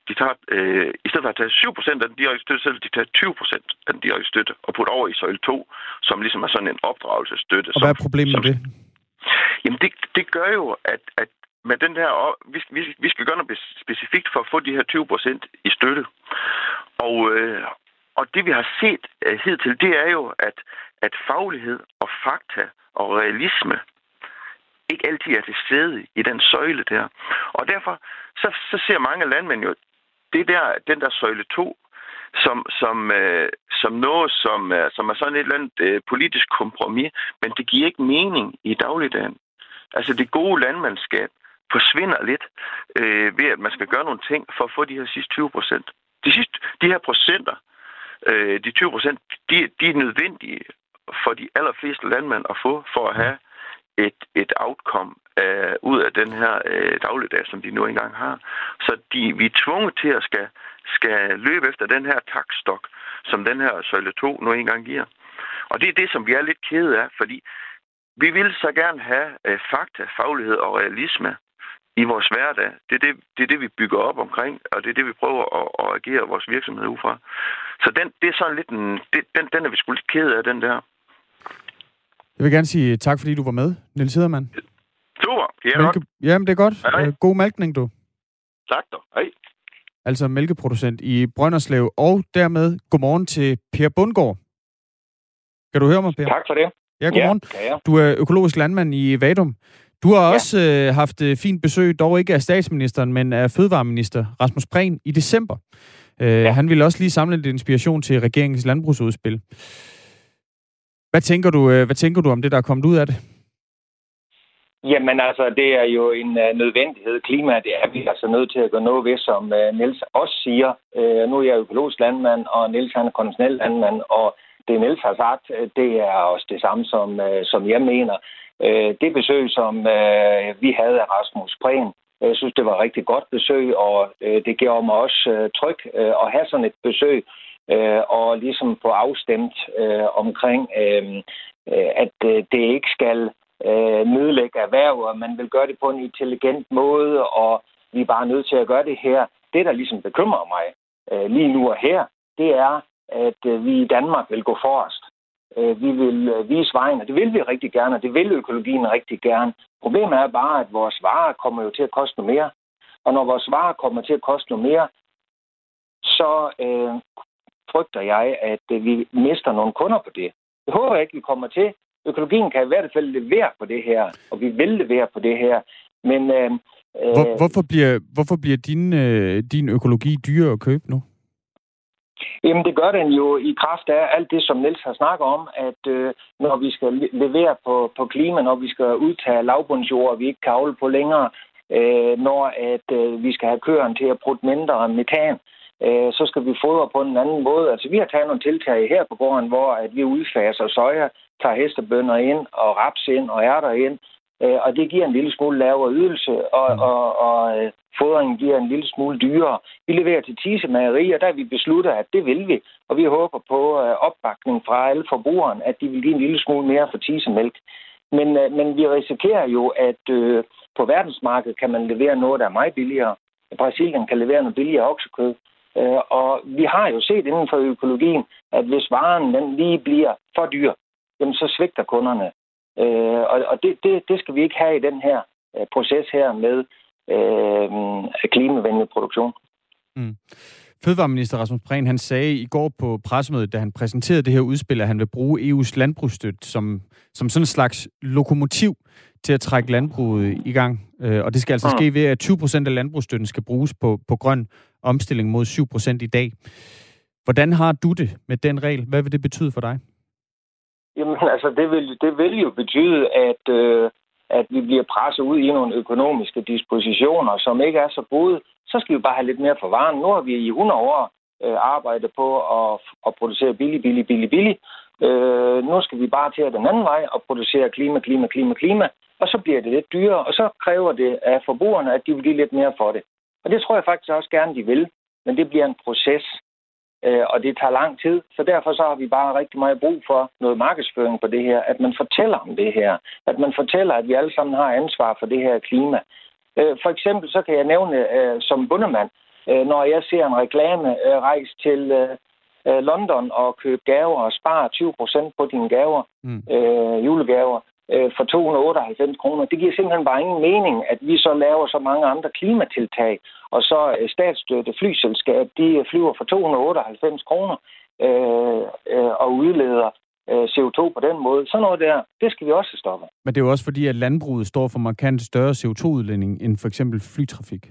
de tager, øh, i stedet for at tage 7% af den direkte støtte, så vil de tage 20% af den direkte støtte og putte over i søjle 2, som ligesom er sådan en opdragelsesstøtte. Og hvad er problemet med det? Jamen det, det gør jo, at, at med den der, vi, vi, vi skal gøre noget specifikt for at få de her 20% i støtte. Og, øh, og det vi har set uh, hidtil, det er jo, at, at faglighed og fakta og realisme ikke altid er til stede i den søjle der. Og derfor så, så ser mange landmænd jo det der, den der søjle 2 som, som, øh, som noget, som, øh, som er sådan et eller andet øh, politisk kompromis, men det giver ikke mening i dagligdagen. Altså det gode landmandskab forsvinder lidt øh, ved, at man skal gøre nogle ting for at få de her sidste 20 procent. De, sidste, de her procenter, øh, de 20 procent, de, de er nødvendige for de allerfleste landmænd at få for at have et, et outcome øh, ud af den her øh, dagligdag, som de nu engang har. Så de, vi er tvunget til at skal, skal løbe efter den her takstok, som den her søjle 2 nu engang giver. Og det er det, som vi er lidt kede af, fordi vi vil så gerne have øh, fakta, faglighed og realisme i vores hverdag. Det er det, det er det, vi bygger op omkring, og det er det, vi prøver at, at agere vores virksomhed ud fra. Så den, det er sådan lidt en, det, den, den er vi sgu lidt kede af, den der. Jeg vil gerne sige tak, fordi du var med, Niels Hedermann. Super, ja, Mælke... Jamen, det er godt. Hej. Øh, God mælkning, du. Tak da. Hej. Altså mælkeproducent i Brønderslev. Og dermed godmorgen til Per Bundgaard. Kan du høre mig, Per? Tak for det. Ja, godmorgen. Ja, ja. Du er økologisk landmand i Vadum. Du har ja. også øh, haft øh, fint besøg, dog ikke af statsministeren, men af fødevareminister Rasmus Prehn i december. Øh, ja. Han ville også lige samle lidt inspiration til regeringens landbrugsudspil. Hvad tænker du, øh, hvad tænker du om det, der er kommet ud af det? Jamen altså, det er jo en uh, nødvendighed. Klima, det er vi altså nødt til at gøre noget ved, som uh, Niels også siger. Uh, nu er jeg økologisk landmand, og Niels han er konventionel landmand, og det Niels har sagt, det er også det samme, som, uh, som jeg mener. Uh, det besøg, som uh, vi havde af Rasmus Prehn, jeg synes, det var et rigtig godt besøg, og uh, det gjorde mig også uh, tryg uh, at have sådan et besøg, øh, og ligesom få afstemt øh, omkring, øh, øh at øh, det ikke skal øh, nedlægge erhverv, og man vil gøre det på en intelligent måde, og vi er bare nødt til at gøre det her. Det, der ligesom bekymrer mig øh, lige nu og her, det er, at øh, vi i Danmark vil gå forrest. Øh, vi vil øh, vise vejen, og det vil vi rigtig gerne, og det vil økologien rigtig gerne. Problemet er bare, at vores varer kommer jo til at koste noget mere. Og når vores varer kommer til at koste noget mere, så øh, frygter jeg, at øh, vi mister nogle kunder på det. Det håber jeg ikke, vi kommer til, økologien kan i hvert fald levere på det her, og vi vil levere på det her. Men, øh, Hvor, hvorfor bliver, hvorfor bliver din, øh, din økologi dyrere at købe nu? Jamen, det gør den jo i kraft af alt det, som Niels har snakket om, at øh, når vi skal levere på, på klima, når vi skal udtage lavbundsjord, vi ikke kan avle på længere, øh, når at øh, vi skal have køren til at bruge mindre metan, øh, så skal vi fodre på en anden måde. Altså, vi har taget nogle tiltag her på gården, hvor at vi udfaser soja, tager hestebønder ind og raps ind og ærter ind, øh, og det giver en lille smule lavere ydelse, og, mm. og, og øh, fodringen giver en lille smule dyrere. Vi leverer til Tise Mageri, og der vi beslutter, at det vil vi, og vi håber på øh, opbakning fra alle forbrugerne, at de vil give en lille smule mere for Tisemælk. Men, øh, men vi risikerer jo, at øh, på verdensmarkedet kan man levere noget, der er meget billigere. Brasilien kan levere noget billigere oksekød. Øh, og vi har jo set inden for økologien, at hvis varen den lige bliver for dyr, jamen så svigter kunderne. Øh, og og det, det, det skal vi ikke have i den her øh, proces her med øh, klimavenlig produktion. Mm. Fødevareminister Rasmus Prehn, han sagde i går på pressemødet, da han præsenterede det her udspil, at han vil bruge EU's landbrugsstøtte som, som sådan en slags lokomotiv til at trække landbruget i gang. Øh, og det skal altså mm. ske ved, at 20 procent af landbrugsstøtten skal bruges på, på grøn omstilling mod 7% i dag. Hvordan har du det med den regel? Hvad vil det betyde for dig? Jamen *laughs* altså, det vil, det vil jo betyde, at, øh, at vi bliver presset ud i nogle økonomiske dispositioner, som ikke er så gode. Så skal vi bare have lidt mere for varen. Nu har vi i 100 år øh, arbejdet på at, at producere billig, billig, billig, billig. Øh, nu skal vi bare til den anden vej og producere klima, klima, klima, klima. Og så bliver det lidt dyrere, og så kræver det af forbrugerne, at de vil give lidt mere for det. Og det tror jeg faktisk også gerne, de vil. Men det bliver en proces øh, og det tager lang tid. Så derfor så har vi bare rigtig meget brug for noget markedsføring på det her, at man fortæller om det her, at man fortæller, at vi alle sammen har ansvar for det her klima. Øh, for eksempel så kan jeg nævne øh, som bundemand, øh, når jeg ser en reklame øh, rejse til øh, London og købe gaver og spare 20% på dine gaver, mm. øh, julegaver, øh, for 298 kroner. Det giver simpelthen bare ingen mening, at vi så laver så mange andre klimatiltag, og så øh, statsstøtte flyselskab, de flyver for 298 kroner øh, øh, og udleder øh, CO2 på den måde. Sådan noget der, det skal vi også stoppe. Men det er jo også fordi, at landbruget står for markant større CO2-udledning end for eksempel flytrafik.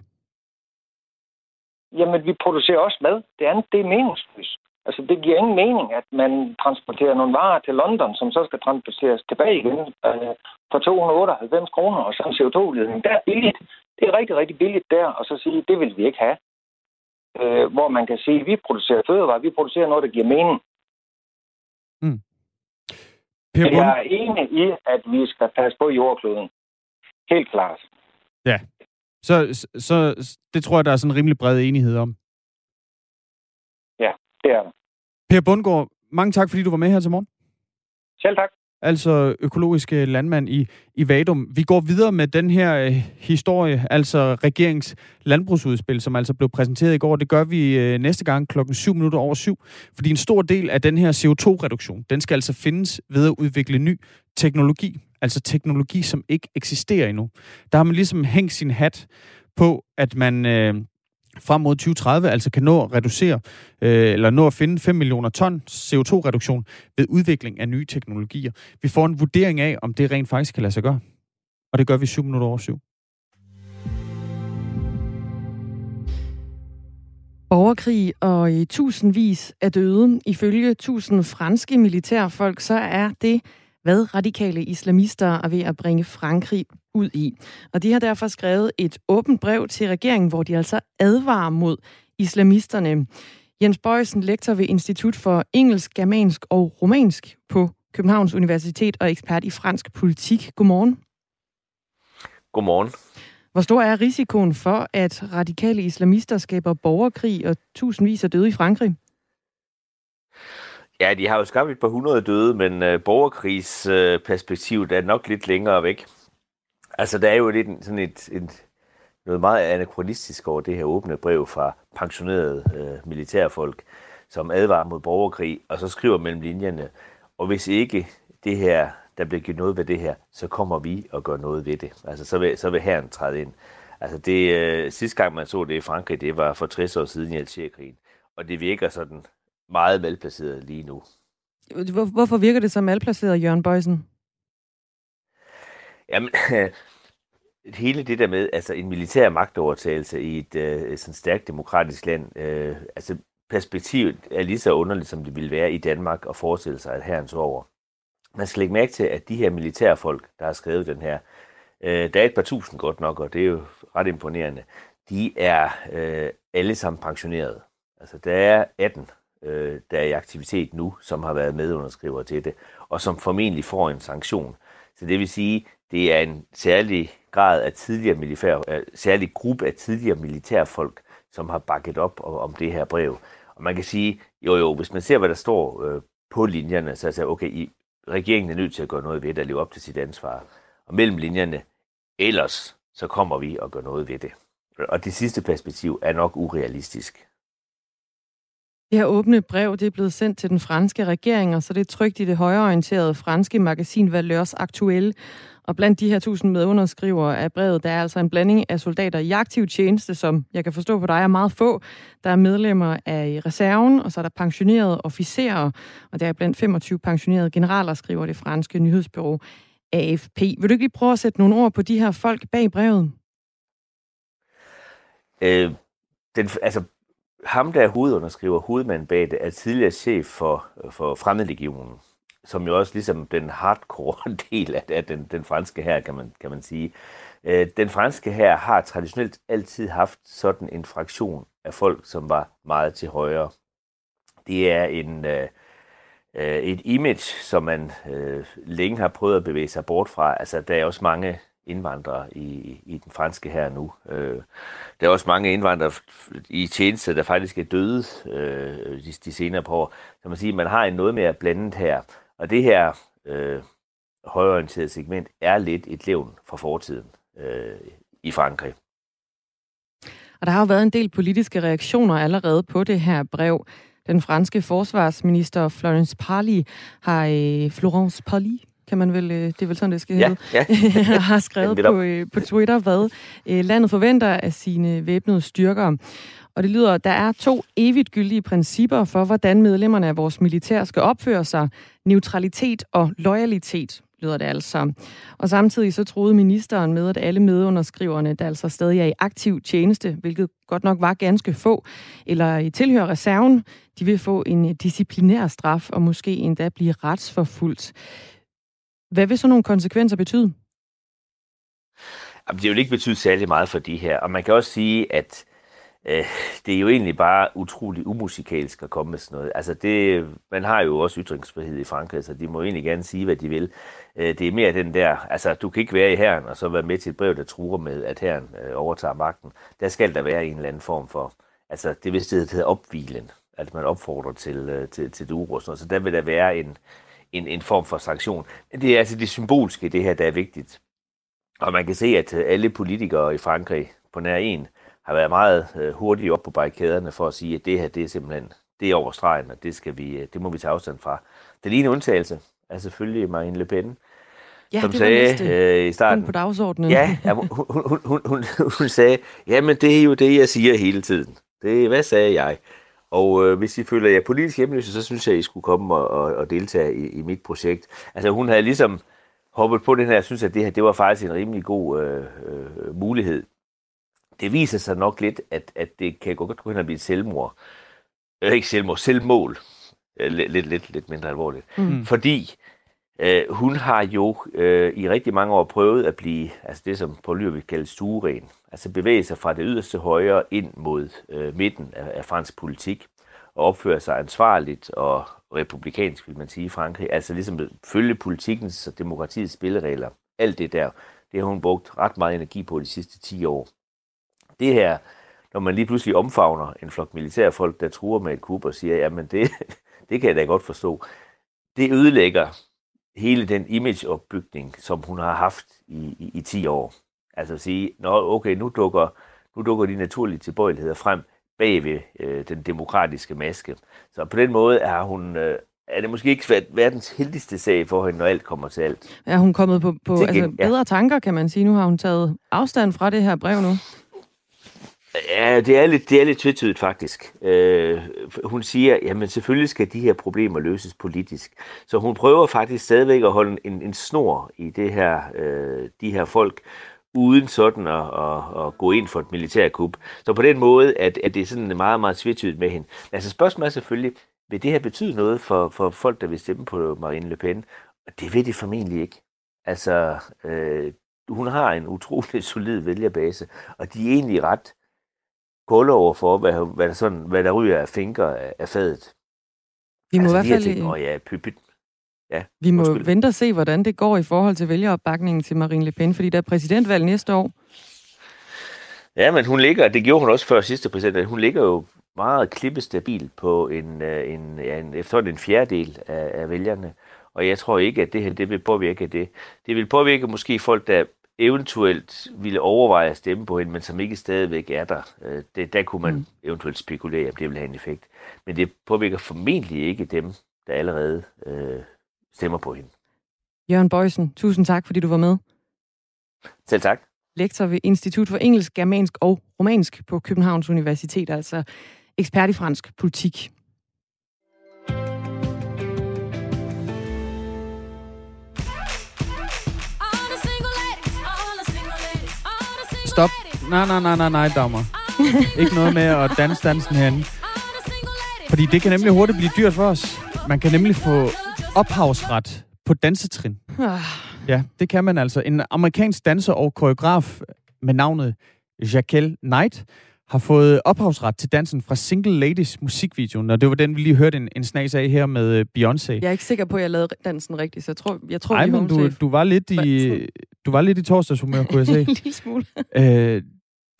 Jamen, vi producerer også mad. Det andet, det er meningsløst. Altså, det giver ingen mening, at man transporterer nogle varer til London, som så skal transporteres tilbage igen øh, for 298 kroner, og så en CO2-udledning. Det er billigt. Det er rigtig, rigtig billigt der, og så sige, det vil vi ikke have. Øh, hvor man kan sige, vi producerer fødevarer, vi producerer noget, der giver mening. Mm. Jeg er enig i, at vi skal passe på jordkloden. Helt klart. Ja. Så, så det tror jeg, der er sådan en rimelig bred enighed om. Det er der. Per Bundgaard, mange tak, fordi du var med her til morgen. Selv tak. Altså økologiske landmand i, i Vadum. Vi går videre med den her øh, historie, altså regerings landbrugsudspil, som altså blev præsenteret i går. Det gør vi øh, næste gang klokken 7 minutter over 7, fordi en stor del af den her CO2-reduktion, den skal altså findes ved at udvikle ny teknologi, altså teknologi, som ikke eksisterer endnu. Der har man ligesom hængt sin hat på, at man øh, frem mod 2030 altså kan nå at reducere, øh, eller nå at finde 5 millioner ton CO2-reduktion ved udvikling af nye teknologier. Vi får en vurdering af, om det rent faktisk kan lade sig gøre. Og det gør vi 7 minutter over 7. Borgerkrig og i tusindvis af døde. Ifølge tusind franske militærfolk, så er det hvad radikale islamister er ved at bringe Frankrig ud i. Og de har derfor skrevet et åbent brev til regeringen, hvor de altså advarer mod islamisterne. Jens Bøjsen, lektor ved Institut for Engelsk, Germansk og Romansk på Københavns Universitet og ekspert i fransk politik. Godmorgen. Godmorgen. Hvor stor er risikoen for, at radikale islamister skaber borgerkrig og tusindvis af døde i Frankrig? Ja, de har jo skabt et par hundrede døde, men øh, borgerkrigsperspektivet øh, er nok lidt længere væk. Altså, der er jo lidt sådan et, et, noget meget anachronistisk over det her åbne brev fra pensionerede øh, militærfolk, som advarer mod borgerkrig, og så skriver mellem linjerne, og hvis ikke det her, der bliver gjort noget ved det her, så kommer vi og gør noget ved det. Altså, så vil, så vil herren træde ind. Altså, det, øh, sidste gang man så det i Frankrig, det var for 60 år siden i Algerkrigen. Og det virker sådan meget malplaceret lige nu. Hvorfor virker det så malplaceret, Jørgen Bøjsen? Jamen, *laughs* hele det der med altså en militær magtovertagelse i et øh, sådan stærkt demokratisk land, øh, altså perspektivet er lige så underligt, som det ville være i Danmark at forestille sig, at herrens over. Man skal lægge mærke til, at de her militærfolk, der har skrevet den her, øh, der er et par tusind godt nok, og det er jo ret imponerende, de er øh, alle sammen pensioneret. Altså, der er 18 øh, der er i aktivitet nu, som har været medunderskriver til det, og som formentlig får en sanktion. Så det vil sige, det er en særlig grad af tidligere militær, øh, særlig gruppe af tidligere militærfolk, som har bakket op om det her brev. Og man kan sige, jo jo, hvis man ser, hvad der står øh, på linjerne, så er det okay, I, regeringen er nødt til at gøre noget ved det og leve op til sit ansvar. Og mellem linjerne, ellers så kommer vi og gør noget ved det. Og det sidste perspektiv er nok urealistisk. Det her åbne brev det er blevet sendt til den franske regering, og så det er trygt i det højreorienterede franske magasin Valeurs Actuelle. Og blandt de her tusind medunderskrivere af brevet, der er altså en blanding af soldater i aktiv tjeneste, som jeg kan forstå på dig er meget få. Der er medlemmer af reserven, og så er der pensionerede officerer, og der er blandt 25 pensionerede generaler, skriver det franske nyhedsbyrå AFP. Vil du ikke lige prøve at sætte nogle ord på de her folk bag brevet? Øh, den, altså, ham, der er hovedunderskriver, hovedmanden bag det, er tidligere chef for, øh, for Fremmedlegionen, som jo også ligesom den hardcore *laughs* del af, af den, den franske her, kan man, kan man sige. Øh, den franske her har traditionelt altid haft sådan en fraktion af folk, som var meget til højre. Det er en, øh, øh, et image, som man øh, længe har prøvet at bevæge sig bort fra. Altså, der er også mange indvandrere i, i den franske her nu. Øh, der er også mange indvandrere i tjeneste, der faktisk er døde øh, de, de senere på år. Så man siger, man har en noget mere blandet her. Og det her øh, højorienterede segment er lidt et levn fra fortiden øh, i Frankrig. Og der har jo været en del politiske reaktioner allerede på det her brev. Den franske forsvarsminister Florence Parly har øh, Florence Parly kan man vel, øh, det er vel sådan, det skal hedde, ja, *laughs* ja. har skrevet *laughs* på, øh, på Twitter, hvad øh, landet forventer af sine væbnede styrker. Og det lyder, der er to evigt gyldige principper for, hvordan medlemmerne af vores militær skal opføre sig. Neutralitet og loyalitet lyder det altså. Og samtidig så troede ministeren med, at alle medunderskriverne, der altså stadig er i aktiv tjeneste, hvilket godt nok var ganske få, eller i tilhører reserven, de vil få en disciplinær straf og måske endda blive retsforfulgt. Hvad vil så nogle konsekvenser betyde? Det vil ikke betyde særlig meget for de her. Og man kan også sige, at øh, det er jo egentlig bare utrolig umusikalsk at komme med sådan noget. Altså det, man har jo også ytringsfrihed i Frankrig, så de må egentlig gerne sige, hvad de vil. Øh, det er mere den der, altså du kan ikke være i herren og så være med til et brev, der truer med, at herren øh, overtager magten. Der skal der være en eller anden form for, altså det vil det hedder opvilen, at man opfordrer til, øh, til, til det uro. Så der vil der være en, en, en form for sanktion. Det er altså det symbolske, det her, der er vigtigt. Og man kan se, at øh, alle politikere i Frankrig på nær en har været meget øh, hurtige op på barrikaderne for at sige, at det her, det er simpelthen det er over stregen, og det, skal vi, øh, det må vi tage afstand fra. Den ene undtagelse er selvfølgelig Marine Le Pen, ja, som det sagde øh, i starten. på dagsordenen. Ja, ja hun, hun, hun, hun, hun sagde, jamen det er jo det, jeg siger hele tiden. Det, hvad sagde jeg? Og øh, hvis I føler jer politisk hjemløse, så synes jeg, I skulle komme og, og, og deltage i, i mit projekt. Altså hun havde ligesom hoppet på den her, jeg synes, at det her det var faktisk en rimelig god øh, øh, mulighed. Det viser sig nok lidt, at, at det kan godt gå hen og blive et selvmord. Øh, ikke selvmord, selvmål. Øh, lidt, lidt, lidt, lidt mindre alvorligt. Mm. Fordi øh, hun har jo øh, i rigtig mange år prøvet at blive, altså det som på lyr vil kalde stueren, altså bevæge sig fra det yderste højre ind mod øh, midten af, af fransk politik, og opføre sig ansvarligt og republikansk, vil man sige, i Frankrig. Altså ligesom følge politikens og demokratiets spilleregler. Alt det der, det har hun brugt ret meget energi på de sidste 10 år. Det her, når man lige pludselig omfavner en flok militærfolk, der truer med et kub og siger, jamen det, *laughs* det kan jeg da godt forstå, det ødelægger hele den imageopbygning, som hun har haft i, i, i 10 år. Altså at sige, Nå, okay, nu dukker, nu dukker de naturlige tilbøjeligheder frem bag ved øh, den demokratiske maske. Så på den måde er hun, øh, er det måske ikke verdens heldigste sag for hende, når alt kommer til alt. Er hun kommet på, på altså, bedre ja. tanker, kan man sige? Nu har hun taget afstand fra det her brev nu. Ja, det er lidt, det er lidt tvetydigt faktisk. Øh, hun siger, jamen selvfølgelig skal de her problemer løses politisk. Så hun prøver faktisk stadigvæk at holde en, en snor i det her, øh, de her folk, uden sådan at, at, at gå ind for et militærkup. Så på den måde at, at det er sådan meget, meget tvetydigt med hende. Altså spørgsmålet er selvfølgelig, vil det her betyde noget for, for folk, der vil stemme på Marine Le Pen? Og det ved de formentlig ikke. Altså, øh, hun har en utrolig *laughs* solid vælgerbase, og de er egentlig ret kolde over for, hvad, hvad, der, sådan, hvad der ryger af finker af, af fadet. Vi må altså, i hvert fald... Ting, ja, pyt, pyt. Ja, vi må undskyld. vente og se, hvordan det går i forhold til vælgeropbakningen til Marine Le Pen, fordi der er præsidentvalg næste år. Ja, men hun ligger, det gjorde hun også før sidste præsident, hun ligger jo meget klippestabil på en, øh, en, ja, en efterhånden en fjerdedel af, af vælgerne. Og jeg tror ikke, at det her det vil påvirke det. Det vil påvirke måske folk, der eventuelt ville overveje at stemme på hende, men som ikke stadigvæk er der. Øh, det, der kunne man mm. eventuelt spekulere, om det vil have en effekt. Men det påvirker formentlig ikke dem, der allerede øh, stemmer på hende. Jørgen Bøjsen, tusind tak, fordi du var med. Selv tak. Lektor ved Institut for Engelsk, Germansk og Romansk på Københavns Universitet, altså ekspert i fransk politik. Stop. Nej, nej, nej, nej, nej, Dagmar. Ikke noget med at danse dansen herinde. Fordi det kan nemlig hurtigt blive dyrt for os. Man kan nemlig få ophavsret på dansetrin. Ah. Ja, det kan man altså. En amerikansk danser og koreograf med navnet Jaquel Knight har fået ophavsret til dansen fra Single Ladies musikvideoen, og det var den, vi lige hørte en, en snas af her med øh, Beyoncé. Jeg er ikke sikker på, at jeg lavede dansen rigtigt, så jeg tror, jeg tror vi men du, du, var lidt i, du var lidt i torsdagshumør, kunne jeg *laughs* se. en lille smule. Øh,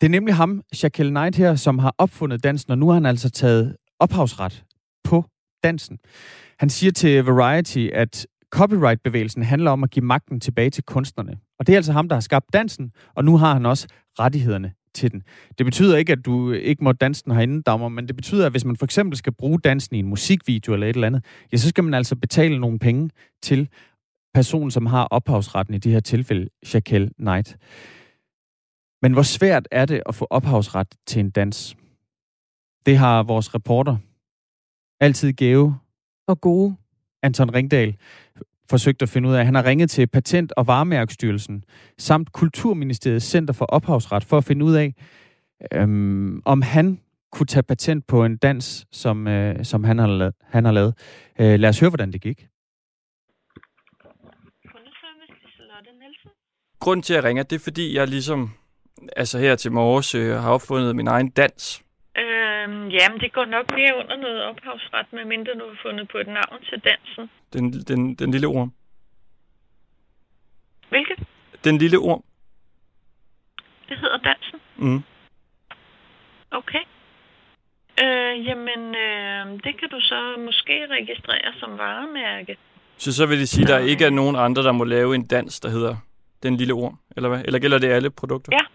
det er nemlig ham, Shaquille Knight her, som har opfundet dansen, og nu har han altså taget ophavsret på dansen. Han siger til Variety, at copyright-bevægelsen handler om at give magten tilbage til kunstnerne. Og det er altså ham, der har skabt dansen, og nu har han også rettighederne til den. Det betyder ikke, at du ikke må danse den herinde, Dagmar, men det betyder, at hvis man for eksempel skal bruge dansen i en musikvideo eller et eller andet, ja, så skal man altså betale nogle penge til personen, som har ophavsretten i det her tilfælde, Shaquille Knight. Men hvor svært er det at få ophavsret til en dans? Det har vores reporter altid gave og gode Anton Ringdal forsøgt at finde ud af. Han har ringet til Patent- og Varemærkestyrelsen samt Kulturministeriets Center for Ophavsret for at finde ud af, øhm, om han kunne tage patent på en dans, som, øh, som han har lavet. Han har lavet. Øh, lad os høre, hvordan det gik. Grunden til, at jeg ringer, det er, fordi jeg ligesom altså her til morges øh, har opfundet min egen dans. Jamen, det går nok mere under noget ophavsret, medmindre du har fundet på et navn til dansen. Den, den, den lille orm. Hvilket? Den lille orm. Det hedder dansen. Mm. Okay. Øh, jamen, øh, det kan du så måske registrere som varemærke. Så så vil det sige, at der ikke er nogen andre, der må lave en dans, der hedder Den Lille Orm, eller hvad? Eller gælder det alle produkter? Ja.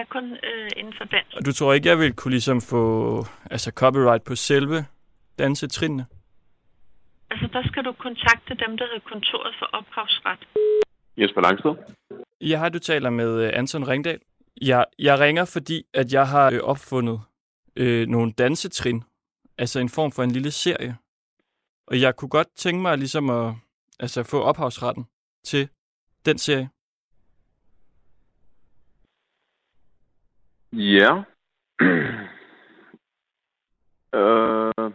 Er kun øh, inden for dans. Og du tror ikke, jeg vil kunne ligesom få altså copyright på selve dansetrinene? Altså, der skal du kontakte dem, der hedder Kontoret for Ophavsret. Jesper Langsted. Jeg har du taler med øh, Anton Ringdal. Jeg, jeg ringer, fordi at jeg har øh, opfundet øh, nogle dansetrin. Altså en form for en lille serie. Og jeg kunne godt tænke mig ligesom at altså, få ophavsretten til den serie. Ja. *clears throat* øh,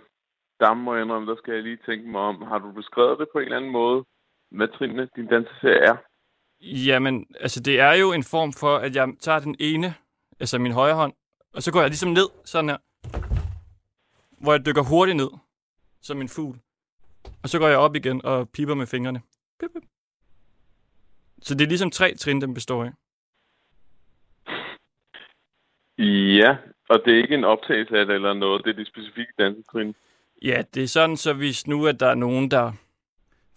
der må jeg indrømme, der skal jeg lige tænke mig om. Har du beskrevet det på en eller anden måde, hvad trinene din danseserie er? Jamen, altså det er jo en form for, at jeg tager den ene, altså min højre hånd, og så går jeg ligesom ned, sådan her. Hvor jeg dykker hurtigt ned, som en fugl. Og så går jeg op igen og piper med fingrene. Pip, pip. Så det er ligesom tre trin, den består af. Ja, og det er ikke en optagelse af det eller noget, det er de specifikke dansetrin. Ja, det er sådan, så hvis nu, at der er nogen, der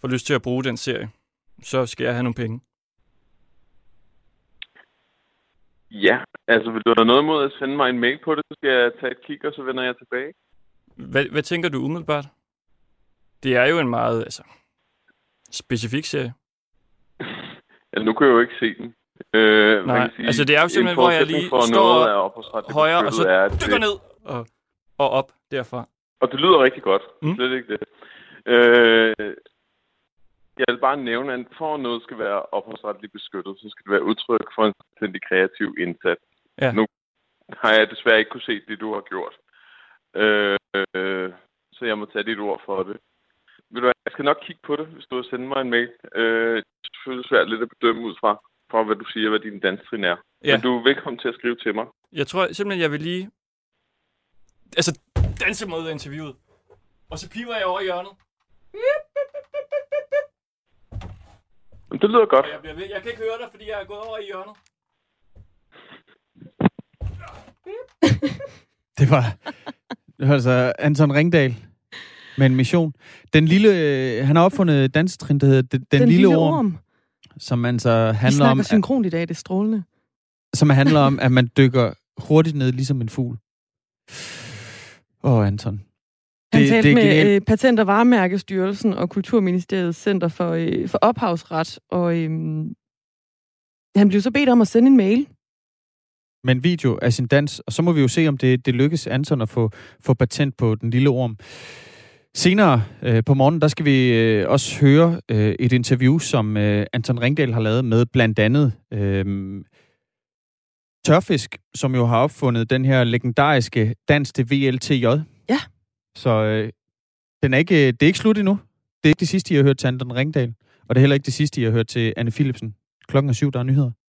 får lyst til at bruge den serie, så skal jeg have nogle penge. Ja, altså vil du have noget mod at sende mig en mail på det, så skal jeg tage et kig, og så vender jeg tilbage. Hvad, hvad tænker du umiddelbart? Det er jo en meget altså, specifik serie. *laughs* Ja, nu kan jeg jo ikke se den. Øh, Nej, man sige, altså det er jo en simpelthen, hvor jeg lige står noget højre, og så er, dykker det- ned og, og op derfra. Og det lyder rigtig godt. Mm. Slet ikke det. Øh, jeg vil bare nævne, at for at noget skal være ophavsretligt beskyttet, så skal det være udtryk for en selvstændig kreativ indsats. Ja. Nu har jeg desværre ikke kunne se det, du har gjort. Øh, øh, så jeg må tage dit ord for det. Ved du jeg skal nok kigge på det, hvis du vil sende mig en mail. Øh, det er selvfølgelig svært lidt at bedømme ud fra, fra hvad du siger, hvad din danstrin er. Ja. Men du er velkommen til at skrive til mig. Jeg tror simpelthen, jeg vil lige... Altså, danse mod interviewet. Og så piver jeg over i hjørnet. Men det lyder godt. Jeg, bliver ved. jeg kan ikke høre dig, fordi jeg er gået over i hjørnet. *laughs* Det var, det var altså Anton Ringdal med en mission. Den lille, øh, han har opfundet dansetrin, der hedder Den, den, den lille, lille orm. orm. Som altså Vi handler snakker om, synkron i dag, det er strålende. som handler om, at man dykker hurtigt ned ligesom en fugl. Åh, oh, Anton. Han Det- talte det med øh, Patent- og Varemærkestyrelsen og Kulturministeriets Center for, øh, for Ophavsret, og øh, han blev så bedt om at sende en mail. med en video af sin dans, og så må vi jo se, om det, det lykkes Anton at få, få patent på den lille orm. Senere øh, på morgen, der skal vi øh, også høre øh, et interview, som øh, Anton Ringdal har lavet med blandt andet øh, Tørfisk, som jo har opfundet den her legendariske dans til VLTJ. Ja. Så øh, den er ikke, det er ikke slut endnu. Det er ikke det sidste, I har hørt til Anton Ringdal, og det er heller ikke det sidste, I har hørt til Anne Philipsen. Klokken er syv, der er nyheder.